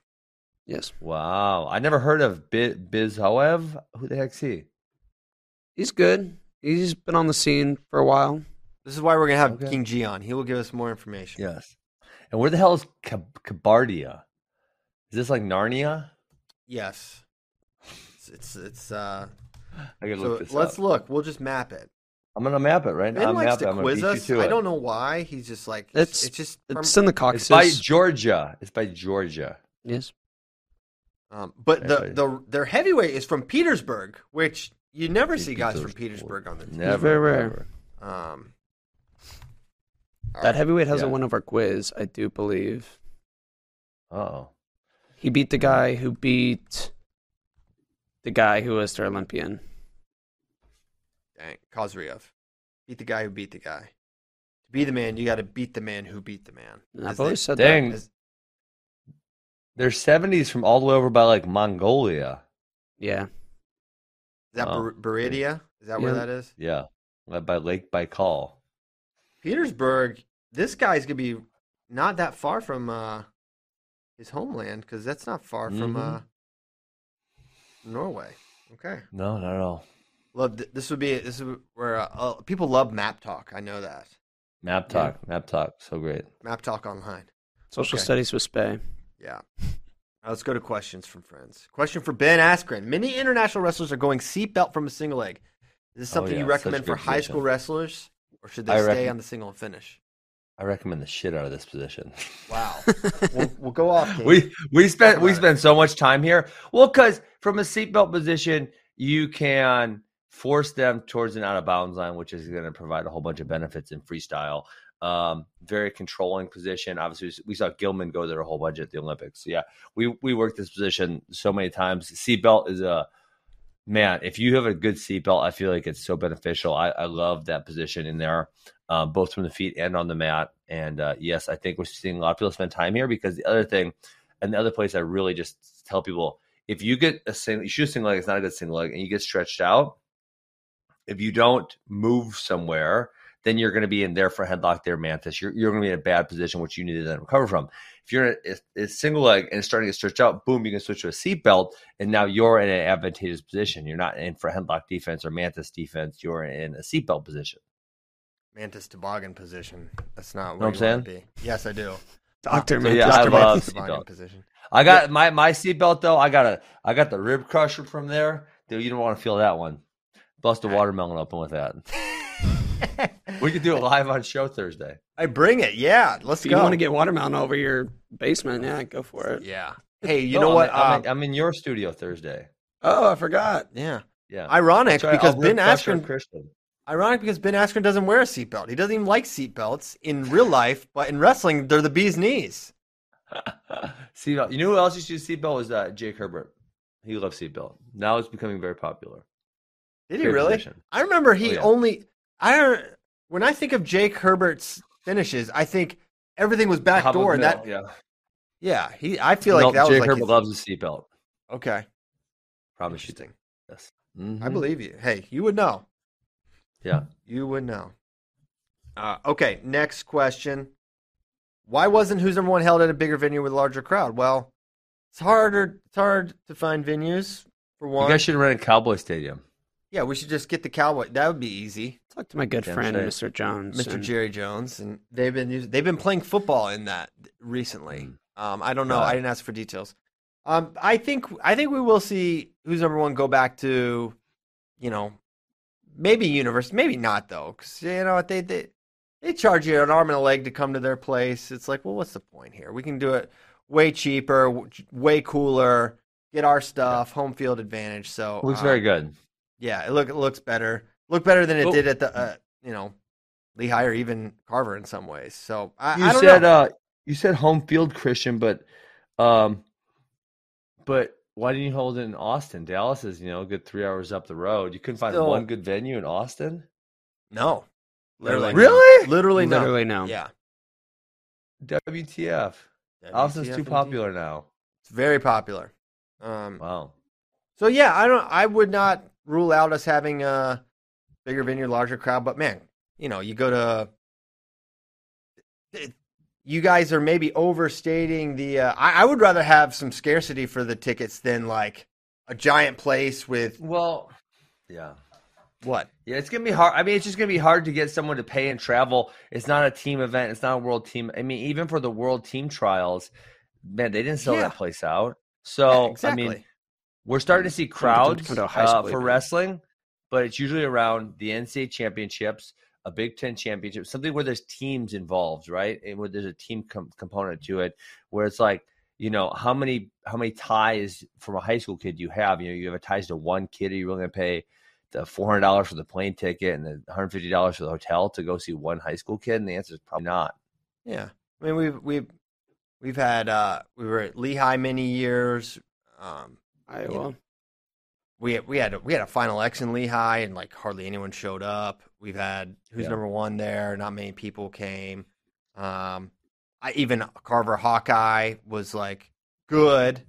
Yes. Wow, I never heard of Biz, Biz Howev. Who the heck's he? He's good. He's been on the scene for a while. This is why we're gonna have Okay. King G on. He will give us more information. Yes. And where the hell is Kab- Kabardia? Is this like Narnia? Yes. It's it's, it's uh. I gotta So look this let's up. look. We'll just map it. I'm gonna map it right now. Ben I'm likes map it. to I'm gonna quiz beat you us. to I don't know why. He's just like It's- it's, just It's in the Caucasus. It's by Georgia. It's by Georgia. yes. Um, but the, Right. the their heavyweight is from Petersburg, which you never see guys from Petersburg. Petersburg on the team. Never. very rare. never. Um, all That right. heavyweight hasn't Yeah. won over quiz, I do believe. Uh-oh. He beat the guy who beat the guy who was their Olympian. Dang, Kozyrev. Beat the guy who beat the guy. To be the man, you got to beat the man who beat the man. And I've they- always said Dang. that. They're 70s from all the way over by like Mongolia. Yeah. Is that Oh. Is that where that is? Yeah. By Lake Baikal. Petersburg. This guy's gonna be not that far from uh, his homeland because that's not far from Mhm. uh, Norway. Okay. No, not at all. Love th- this would be this is where uh, uh, people love map talk. I know that Map talk. Map talk. So great. map talk online. Social Okay. studies with Spay. Yeah. Now let's go to questions from friends. Question for Ben Askren. Many international wrestlers are going seatbelt from a single leg. Is this Oh, something yeah, you recommend for good high position. school wrestlers, or should they I stay reckon- on the single and finish? I recommend the shit out of this position. Wow. we'll, we'll go off. King. we we spent we about it. spend so much time here. Well, because from a seatbelt position, you can force them towards an out of bounds line, which is going to provide a whole bunch of benefits in freestyle. Um, very controlling position. Obviously, we saw Gilman go there a whole bunch at the Olympics. So yeah, we we worked this position so many times. Seatbelt is a man. If you have a good seatbelt, I feel like it's so beneficial. I, I love that position in there, uh, both from the feet and on the mat. And uh, yes, I think we're seeing a lot of people spend time here because the other thing, and the other place I really just tell people, if you get a single, you shoot a single leg, it's not a good single leg, and you get stretched out. If you don't move somewhere, then you're going to be in there for headlock there, mantis. You're, you're going to be in a bad position, which you need to then recover from. If you're in a, a single leg and starting to stretch out, boom, you can switch to a seatbelt, and now you're in an advantageous position. You're not in for headlock defense or mantis defense. You're in a seatbelt position. Mantis toboggan position. That's not Know what I'm saying. be. Yes, I do. Doctor So, man. yeah, I Dr. love Mantis toboggan position. I got my my seatbelt though. I got a I got the rib crusher from there. Dude, you don't want to feel that one. Bust a watermelon open with that. We could do it live on show Thursday. I bring it. Yeah, let's If go. you want to get watermelon over your basement, yeah, go for it. yeah. Hey, you No, know I'm what? in- I'm, in, Uh, I'm in your studio Thursday. Oh, I forgot. yeah. Yeah. Ironic right, because I'll Ben rib crush our Askren. Christian. Ironic because Ben Askren doesn't wear a seatbelt. He doesn't even like seatbelts in real life, but in wrestling, they're the bee's knees. seatbelt. You know who else used to use seatbelt was uh, Jake Herbert. He loves seatbelt. Now it's becoming very popular. Did he really? position. I remember he Oh, yeah. only. I when I think of Jake Herbert's finishes, I think everything was backdoor, and that yeah. yeah, he. I feel like No, that was Jake like Herbert his- loves a seatbelt. okay. Promise you. Yes. I Mhm. believe you. Hey, you would know. Yeah. You would know. Uh, okay, next question. Why wasn't Who's Number One held at a bigger venue with a larger crowd? Well, it's harder. It's hard to find venues for one. You guys should rent a Cowboy Stadium. yeah, we should just get the Cowboy. That would be easy. Talk to my good Damn friend, straight. Mr. Jones. Mr. and- Jerry Jones, and they've been using, they've been playing football in that recently. Mm. Um, I don't know. Got I didn't ask for details. Um, I think I think we will see Who's Number One go back to, you know, maybe Universe, maybe not though, because you know what they they they charge you an arm and a leg to come to their place. It's like, well, what's the point here? We can do it way cheaper, way cooler, get our stuff, home field advantage. So Looks uh, very good. Yeah, it look it looks better. Look better than it Well- did at the uh, you know Lehigh or even Carver in some ways. So I, you I don't said uh you said home field Christian, but um but why didn't you hold it in Austin? Dallas is, you know, a good three hours up the road. You couldn't find Still- one good venue in Austin? no, Literally, Really? no. Literally, no. Literally no. Yeah, WTF? Austin's WTF too indeed. popular now. It's very popular. Um, Wow. So yeah, I don't. I would not rule out us having a bigger venue, larger crowd. But man, you know, you go to. You guys are maybe overstating the. Uh, I, I would rather have some scarcity for the tickets than like a giant place with Well, yeah. what? Yeah, it's gonna be hard. I mean, it's just gonna be hard to get someone to pay and travel. It's not a team event. It's not a world team. I mean, even for the world team trials, man, they didn't sell Yeah. that place out. So Yeah, exactly. I mean, we're starting to see crowds come to a high uh, for wrestling, but it's usually around the NCAA championships, a Big Ten championship, something where there's teams involved, right? And where there's a team com- component to it, where it's like, you know, how many how many ties from a high school kid do you have? You know, you have a ties to one kid. Are you willing to pay the four hundred dollars for the plane ticket and the one hundred fifty dollars for the hotel to go see one high school kid? And the answer is probably not. Yeah, I mean we've we've we've had uh we were at Lehigh many years. Um, Iowa. we we had we had a final X in Lehigh and like hardly anyone showed up. We've had who's Yeah. number one there. Not many people came. Um, I even Carver Hawkeye was like good,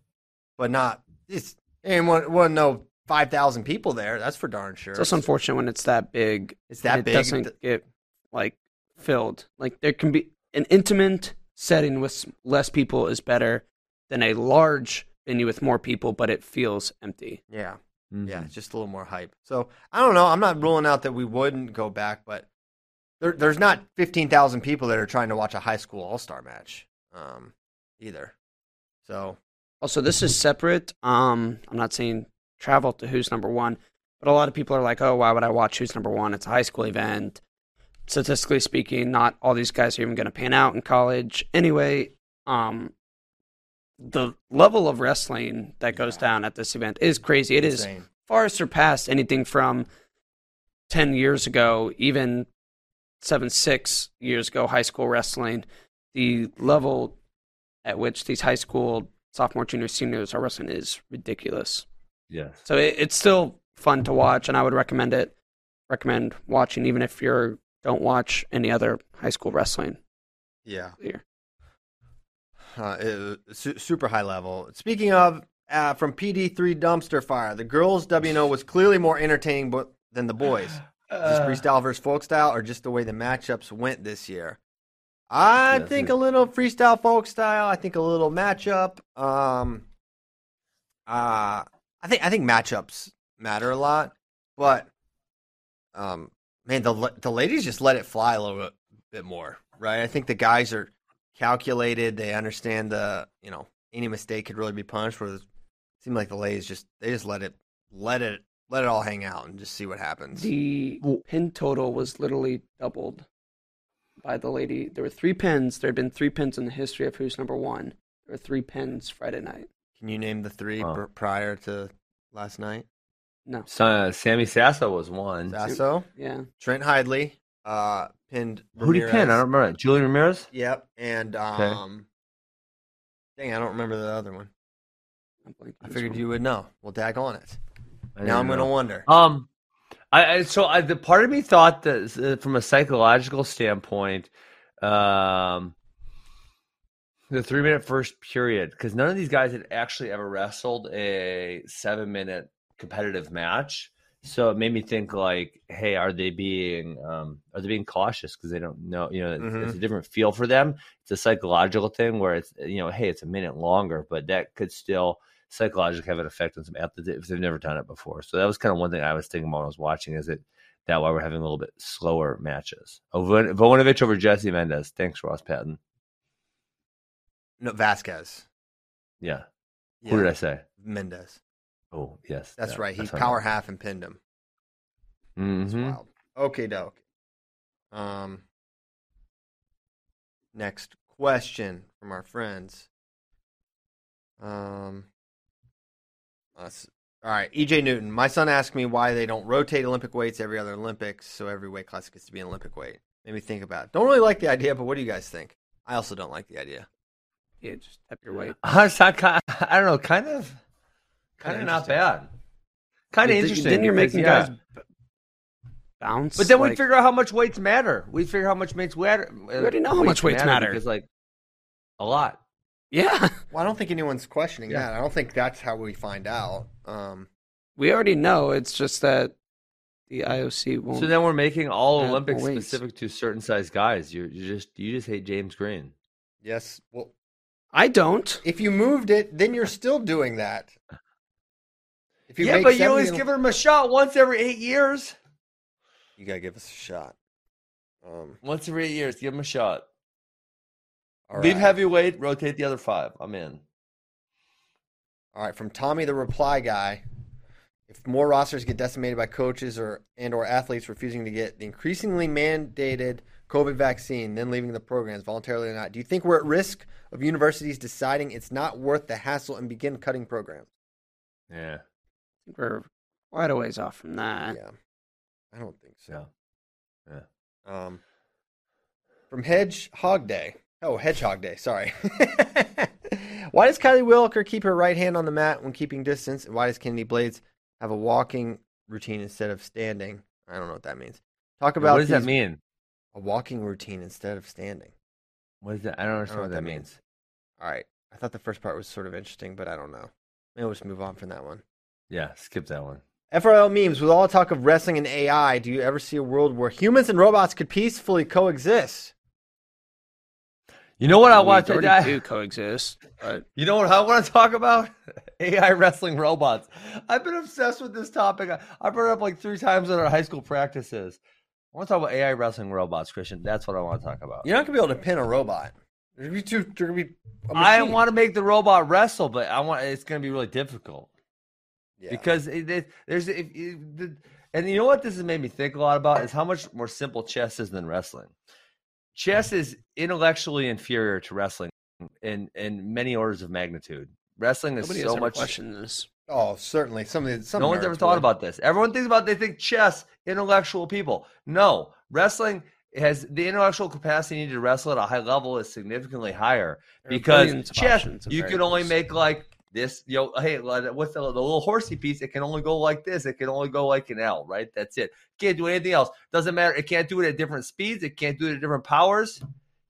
but not. It's and wasn't, wasn't no five thousand people there. That's for darn sure. It's also unfortunate when it's that big. It's that and big. It doesn't get like filled. Like there can be an intimate setting with less people is better than a large venue with more people, but it feels empty. yeah, Mm-hmm. yeah, just a little more hype. So I don't know. I'm not ruling out that we wouldn't go back, but there, there's not fifteen thousand people that are trying to watch a high school all star match, um, either. So Also, this is separate. Um, I'm not saying travel to who's number one, but a lot of people are like, "Oh, why would I watch who's number one? It's a high school event." Statistically speaking, not all these guys are even going to pan out in college anyway. Um, the level of wrestling that goes Yeah. down at this event is crazy. It is insane. far surpassed anything from 10 years ago, even 7, 6 years ago, high school wrestling. The level at which these high school sophomore, junior, seniors are wrestling is ridiculous. Yes. So it, it's still fun to watch, and I would recommend it. Recommend watching, even if you don't watch any other high school wrestling. Yeah. Here. Uh, su- super high level. Speaking of, uh, from PD3 Dumpster Fire, the girls' WNO was clearly more entertaining bo- than the boys. Is Uh, this freestyle versus folk style, or just the way the matchups went this year? I Yes, think a little freestyle folk style. I think a little matchup. Um, uh, I think I think matchups matter a lot, but um, man, the the ladies just let it fly a little bit, bit more, right? I think the guys are calculated. They understand the you know any mistake could really be punished. Where it seemed like the ladies just they just let it let it let it all hang out and just see what happens. The pin total was literally doubled by the lady. There were three pins. There had been three pins in the history of Who's Number One. There were three pins Friday night. Can you name the three Wow. pr- prior to last night? No. So, uh, Sammy Sasso was one. Sasso, Yeah. Trent Hidlay, uh, pinned. Who did he pin? I don't remember. Julian Ramirez. Yep, and um, dang, I don't remember the other one. I'm I figured one. you would know. Well, dag on it. I Now I'm gonna wonder. Um, I, I so I, the part of me thought that uh, from a psychological standpoint, um, the three minute first period because none of these guys had actually ever wrestled a seven minute competitive match. So it made me think like, hey, are they being um, are they being cautious because they don't know? You know, it's- Mhm. it's a different feel for them. It's a psychological thing where it's you know, hey, it's a minute longer, but that could still psychologically have an effect on some athletes if they've never done it before. So that was kind of one thing I was thinking about when I was watching. Is it that why we're having a little bit slower matches? Ovon- Voinovich over Jesse Mendez. Thanks, Ross Patton. No, Vasquez. Yeah. Yeah, Who did I say? Mendez. Oh, yes. That's yeah, right. He that's power half and pinned him. That's Mhm. wild. Okay, doke. Um, next question from our friends. Um, let's- all right, EJ Newton. My son asked me why they don't rotate Olympic weights every other Olympics, so every weight class gets to be an Olympic weight. Made me think about it. Don't really like the idea, but what do you guys think? I also don't like the idea. Yeah, just tap your weight. I was not kind I don't know, kind of, kind Kinda not bad. Kind of interesting. Then you're because, making yeah. guys. bounce. But then we figure out how much weights matter. We figure how much weights matter. We already know how much weights matter. because like a lot. yeah, Well, I don't think anyone's questioning Yeah. that. I don't think that's how we find out. Um, we already know. It's just that the IOC won't. So then we're making all Olympics weights. specific to certain size guys. You you just you just hate James Green. yes. Well, I don't. if you moved it, then you're still doing that. If yeah, make but you always give him a shot once every eight years. You gotta give us a shot. Um, Once every eight years, give him a shot. all Leave right. heavyweight, rotate the other five. I'm in. All right, from Tommy the reply guy. If more rosters get decimated by coaches or and or athletes refusing to get the increasingly mandated COVID vaccine, then leaving the programs voluntarily or not, do you think we're at risk of universities deciding it's not worth the hassle and begin cutting programs? Yeah. We're quite a ways off from that. yeah, I don't think so. Yeah. Um, from Hedgehog Day. Oh, Hedgehog Day. Sorry. why does Kylie Welker keep her right hand on the mat when keeping distance? And why does Kennedy Blades have a walking routine instead of standing? I don't know what that means. Talk about what does that mean? A walking routine instead of standing. What is that? I don't understand know what what that that means. All right. I thought the first part was sort of interesting, but I don't know. Maybe we'll just move on from that one. Yeah, skip that one. FRL memes, with all the talk of wrestling and AI, do you ever see a world where humans and robots could peacefully coexist? You know what I We want to already do coexist, but You know what I want to talk about? AI wrestling robots. I've been obsessed with this topic. I, I brought it up like three times in our high school practices. I want to talk about AI wrestling robots, Christian. That's what I want to talk about. You're not gonna be able to pin a robot. There's gonna be two. There's gonna be. a I want to make the robot wrestle, but I want it's going to be really difficult Yeah. because it, it, there's if, it, the, and you know what this has made me think a lot about is how much more simple chess is than wrestling. Chess mm. is intellectually inferior to wrestling in in many orders of magnitude. Wrestling is nobody so much questioned this. oh, certainly. Some some no one's ever thought would. about this. Everyone thinks about they think chess, intellectual people. No, wrestling has the intellectual capacity needed to wrestle at a high level is significantly higher There because chess you can only make like this. You know, hey, what's the, the little horsey piece? It can only go like this. It can only go like an L. Right? That's it. Can't do anything else. Doesn't matter. It can't do it at different speeds. It can't do it at different powers.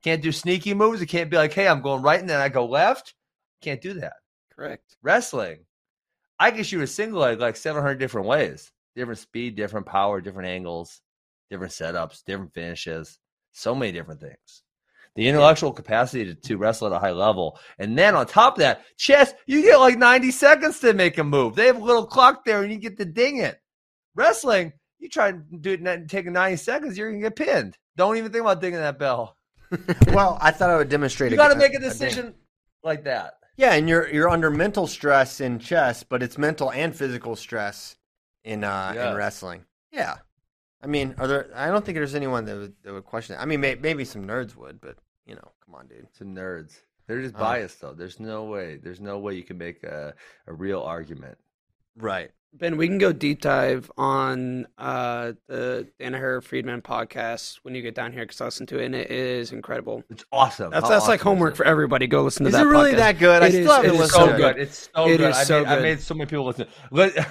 Can't do sneaky moves. It can't be like, hey, I'm going right and then I go left. Can't do that Correct. wrestling, I can shoot a single leg like 700 different ways. Different speed, different power, different angles, different setups, different finishes. So many different things. The intellectual capacity to, to wrestle at a high level. And then on top of that, chess, you get like 90 seconds to make a move. They have a little clock there and you get to ding it. Wrestling, you try and do it in taking 90 seconds, you're going to get pinned. Don't even think about dinging that bell. Well, I thought I would demonstrate. You got to make a a decision like that. Yeah, and you're you're under mental stress in chess, but it's mental and physical stress in uh in wrestling. Yeah, I mean, are there? I don't think there's anyone that would that would question it. I mean, may, maybe some nerds would, but you know, come on, dude. Some nerds. They're just Uh. biased though. There's no way. There's no way you can make a, a real argument. Right. Ben, we can go deep dive on uh, the Danaher Fridman podcast when you get down here because I listened to it and it is incredible. It's awesome. That's How that's like awesome is homework for everybody. Go listen to Is that. it really podcast. that good? I It still is- haven't it is listened so to it. good. It's so It good. is I, so made, I made so many people listen. Let-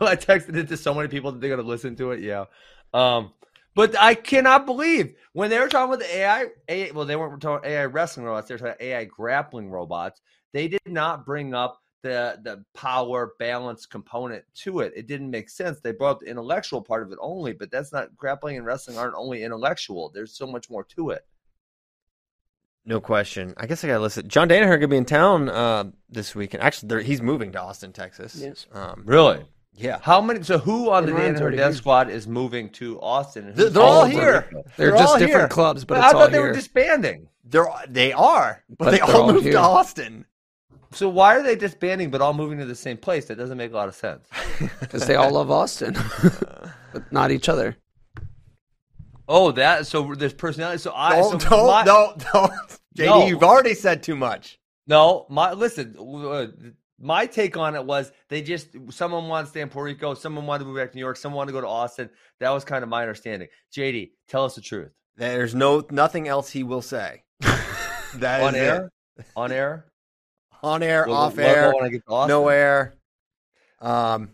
I texted it to so many people that they're gonna listen to it. Yeah. Um, but I cannot believe when they were talking about the AI, AI well, they weren't talking AI wrestling robots, they were talking AI grappling robots. They did not bring up the the power balance component to it. It didn't make sense. They brought up the intellectual part of it only, but that's not grappling and wrestling aren't only intellectual. There's so much more to it. No question. I guess I gotta listen. John Danaher gonna be in town uh, this weekend. Actually, he's moving to Austin, Texas. Yes. Um, Really? Yeah. How many? So who on the Ryan's Danaher Death. Squad is moving to Austin? and They're, they're all over here. They're, They're just all different here. clubs, but But it's I all thought they here were disbanding. They're they are, but, But they all all moved here. to Austin. So why are they disbanding but all moving to the same place? That doesn't make a lot of sense. because they all love Austin, but not each other. Oh, that so there's personality. So I Don't, so don't, my, don't, don't. JD, No. you've already said too much. no. My listen. uh, My take on it was they just someone wanted to stay in Puerto Rico, someone wanted to move back to New York, someone wanted to go to Austin. That was kind of my understanding. JD, tell us the truth. There's no nothing else he will say. That on is air, it. on air, on air, We'll- off we'll air, when I get to Austin. no air. Um,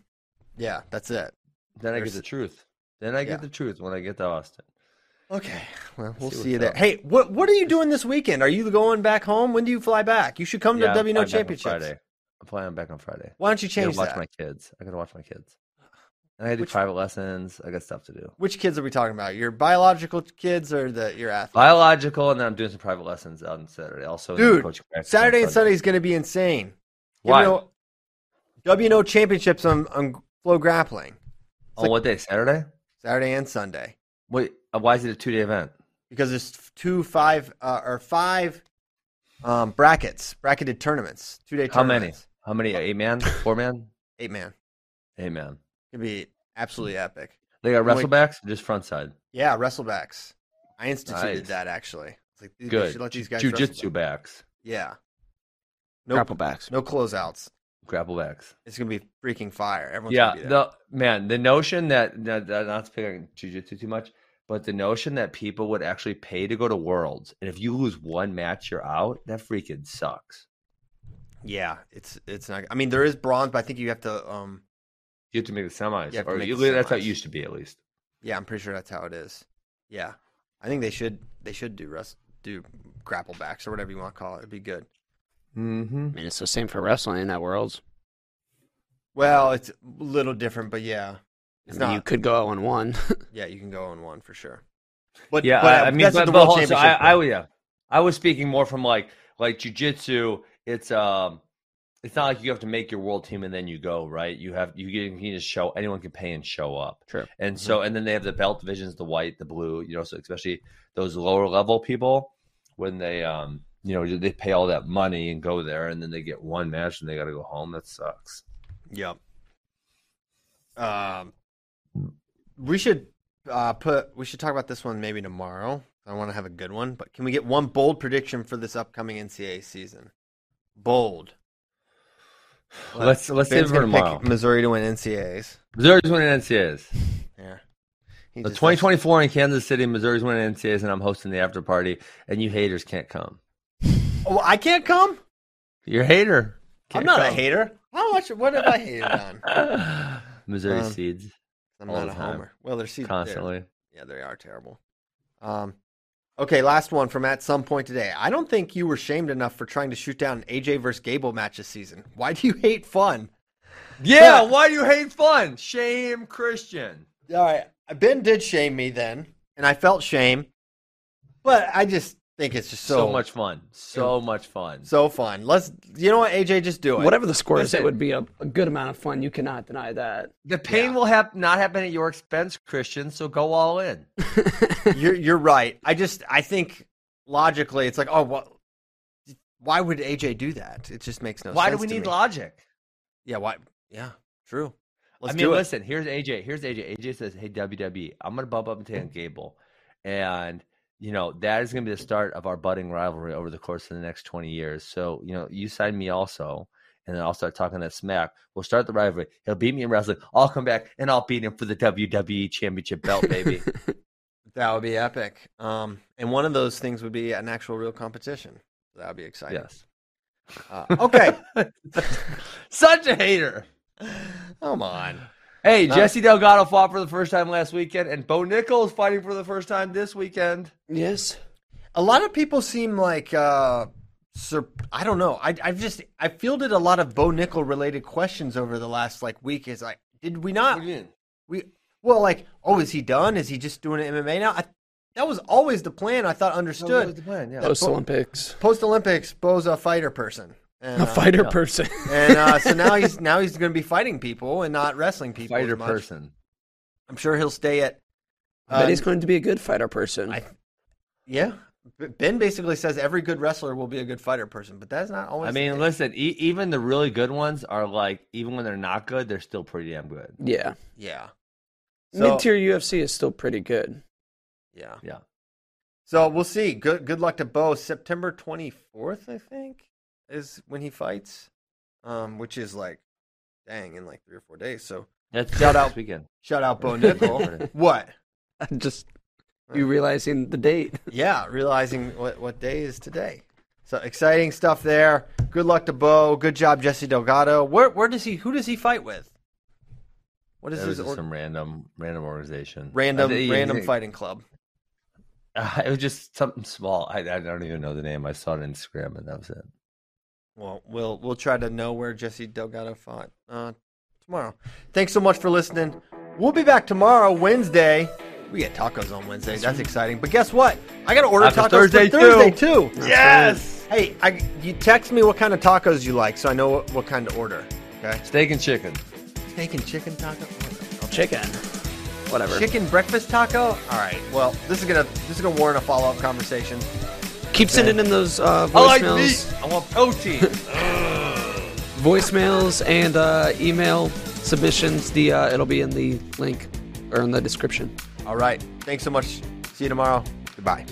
yeah, that's it. Then I get the truth. Then I get Yeah. the truth when I get to Austin. Okay, well, we'll See see, you there. up. Hey, what what are you doing this weekend? Are you going back home? When do you fly back? You should come Yeah, to WNO flying back on Championships. Friday. I'm flying back on Friday. Why don't you I change gotta watch that? my kids. I gotta watch my kids. And I gotta do Which- private lessons. I got stuff to do. Which kids are we talking about? Your biological kids or the your athletes? Biological, and then I'm doing some private lessons on Saturday. Also, Dude, coaching practice on Saturday and Sunday. Is going to be insane. Why? WNO, WNO Championships on, on FloGrappling. On what day? Saturday? Saturday and Sunday. Wait, uh, why is it a two day event? because there's two five uh, or five um, brackets, bracketed tournaments, two day How many? tournaments. How many? Eight man? Four man? Eight man. Eight man. It'd be hmm. absolutely epic. They got Like- wrestlebacks, or just front side. Yeah, wrestlebacks. I instituted Nice. that actually. It's like they Good. should let these guys Jiu-jitsu backs, Yeah. No, Grapple backs. no closeouts. grapple backs. It's gonna be freaking fire. Everyone's yeah, gonna be there. the man, the notion that, that, that not to pick on jiu-jitsu too much, but the notion that people would actually pay to go to worlds, and if you lose one match, you're out. That freaking sucks. Yeah, it's it's not. I mean, there is bronze, but I think you have to. Um, You have to make the semis, You or you, the that's how it used to be, at least. yeah, I'm pretty sure that's how it is. Yeah, I think they should they should do rest do grapple backs or whatever you want to call it. It'd be good. Mm-hmm. I mean, it's the same for wrestling at Worlds. Well, it's a little different, but yeah, I it's mean, not. you could go on 1. Yeah, you can go on one for sure. But Yeah, but, I, I mean, that's but, at the but World hold on, so I, I, yeah, I was speaking more from like like jujitsu. It's um, it's not like you have to make your world team and then you go right. You have you can, you can just show anyone can pay and show up. Sure. And so and then they have the belt divisions, the white, the blue. You know, so especially those lower level people when they um, you know, they pay all that money and go there, and then they get one match and they got to go home. That sucks. Yep. Um, we should uh, put. We should talk about this one maybe tomorrow. I want to have a good one, but can we get one bold prediction for this upcoming NCAA season? Bold. Let's let's save it for tomorrow. Missouri to win NCAAs. Missouri's winning NCAAs. Yeah. He just- 2024 in Kansas City, Missouri's winning NCAAs, and I'm hosting the after party, and you haters can't come. Oh, I can't come. You're a hater. I'm Can't not a come. hater. How much? What have I hated on? Missouri Um, seeds I'm All not the a time. homer. Well, they're see- they're- constantly. Yeah, they are terrible. Um, okay, last one from at some point today. I don't think you were shamed enough for trying to shoot down an AJ versus Gable match this season. Why do you hate fun? Yeah, why do you hate fun? Shame Christian. All right, Ben did shame me then, and I felt shame, but I just think it's just So, so, much fun. So much fun. so fun. Let's, you know what, AJ, just do it. Whatever the score is, it would be a, a good amount of fun. You cannot deny that. The pain Yeah. will hap- not happen at your expense, Christian, so go all in. You're you're right. I just I think logically, it's like, oh well, why would AJ do that? It just makes no sense. why do we to need me. logic? Yeah, why? Yeah, true. Let's I mean, do it. listen, here's AJ. Here's AJ. AJ says, Hey, WWE, I'm going to bump up and take on Gable. And, you know, that is going to be the start of our budding rivalry over the course of the next 20 years. So, you know, you sign me also, and then I'll start talking that smack. We'll start the rivalry. He'll beat me in wrestling. I'll come back and I'll beat him for the WWE Championship belt, baby. That would be epic. Um, and one of those things would be an actual real competition. That would be exciting. yes. Uh, okay. Such a hater. Come on. Hey, Not- Jesse Delgado fought for the first time last weekend, and Bo Nickal is fighting for the first time this weekend. Yes. A lot of people seem like uh, sur- I don't know. I I've just I fielded a lot of Bo Nickal related questions over the last like week. Is like, did we not? mean? We well, like, oh, is he done? Is he just doing MMA now? I, that was always the plan. I thought understood. the plan? Yeah. Post Olympics. Post Olympics, Bo's a fighter person. And, A uh, fighter person. and uh, so now he's now he's going to be fighting people and not wrestling people. Fighter as much. person. I'm sure he'll stay at. but uh, he's going to be a good fighter person. I, yeah, B- Ben basically says every good wrestler will be a good fighter person, but that's not always. I mean, listen, e- even the really good ones are like, even when they're not good, they're still pretty damn good. yeah. yeah. So, Mid tier UFC is still pretty good. Yeah. Yeah. So we'll see. Good good luck to Bo. September 24th, I think, is when he fights, um, which is like, dang, in like three or four days. So That's Shout out- this weekend. shout out Bo Nickal. what? Just you realizing the date. Yeah, realizing what, what day is today. So exciting stuff there. Good luck to Bo. Good job, Jesse Delgado. Where where does he? Who does he fight with? What is That was his or- some random random organization. random I think- random fighting club? Uh, it was just something small. I, I don't even know the name. I saw it on Instagram, and that was it. Well, we'll we'll try to know where Jesse Delgado fought uh, tomorrow. Thanks so much for listening. We'll be back tomorrow, Wednesday. We get tacos on Wednesday. That's exciting. But guess what? I got to order Tacos tacos Thursday, for Thursday too. Yes, Hey, I, you text me what kind of tacos you like, so I know what, what kind to order. Okay. steak and chicken. Steak and chicken taco. Chicken. Whatever. Chicken breakfast taco. All right. Well, this is gonna this is gonna warrant a follow up conversation. Keep sending in those uh, I like voicemails, meat. I want protein. voicemails, and uh, email submissions. The uh, it'll be in the link or in the description. All right. Thanks so much. See you tomorrow. Goodbye.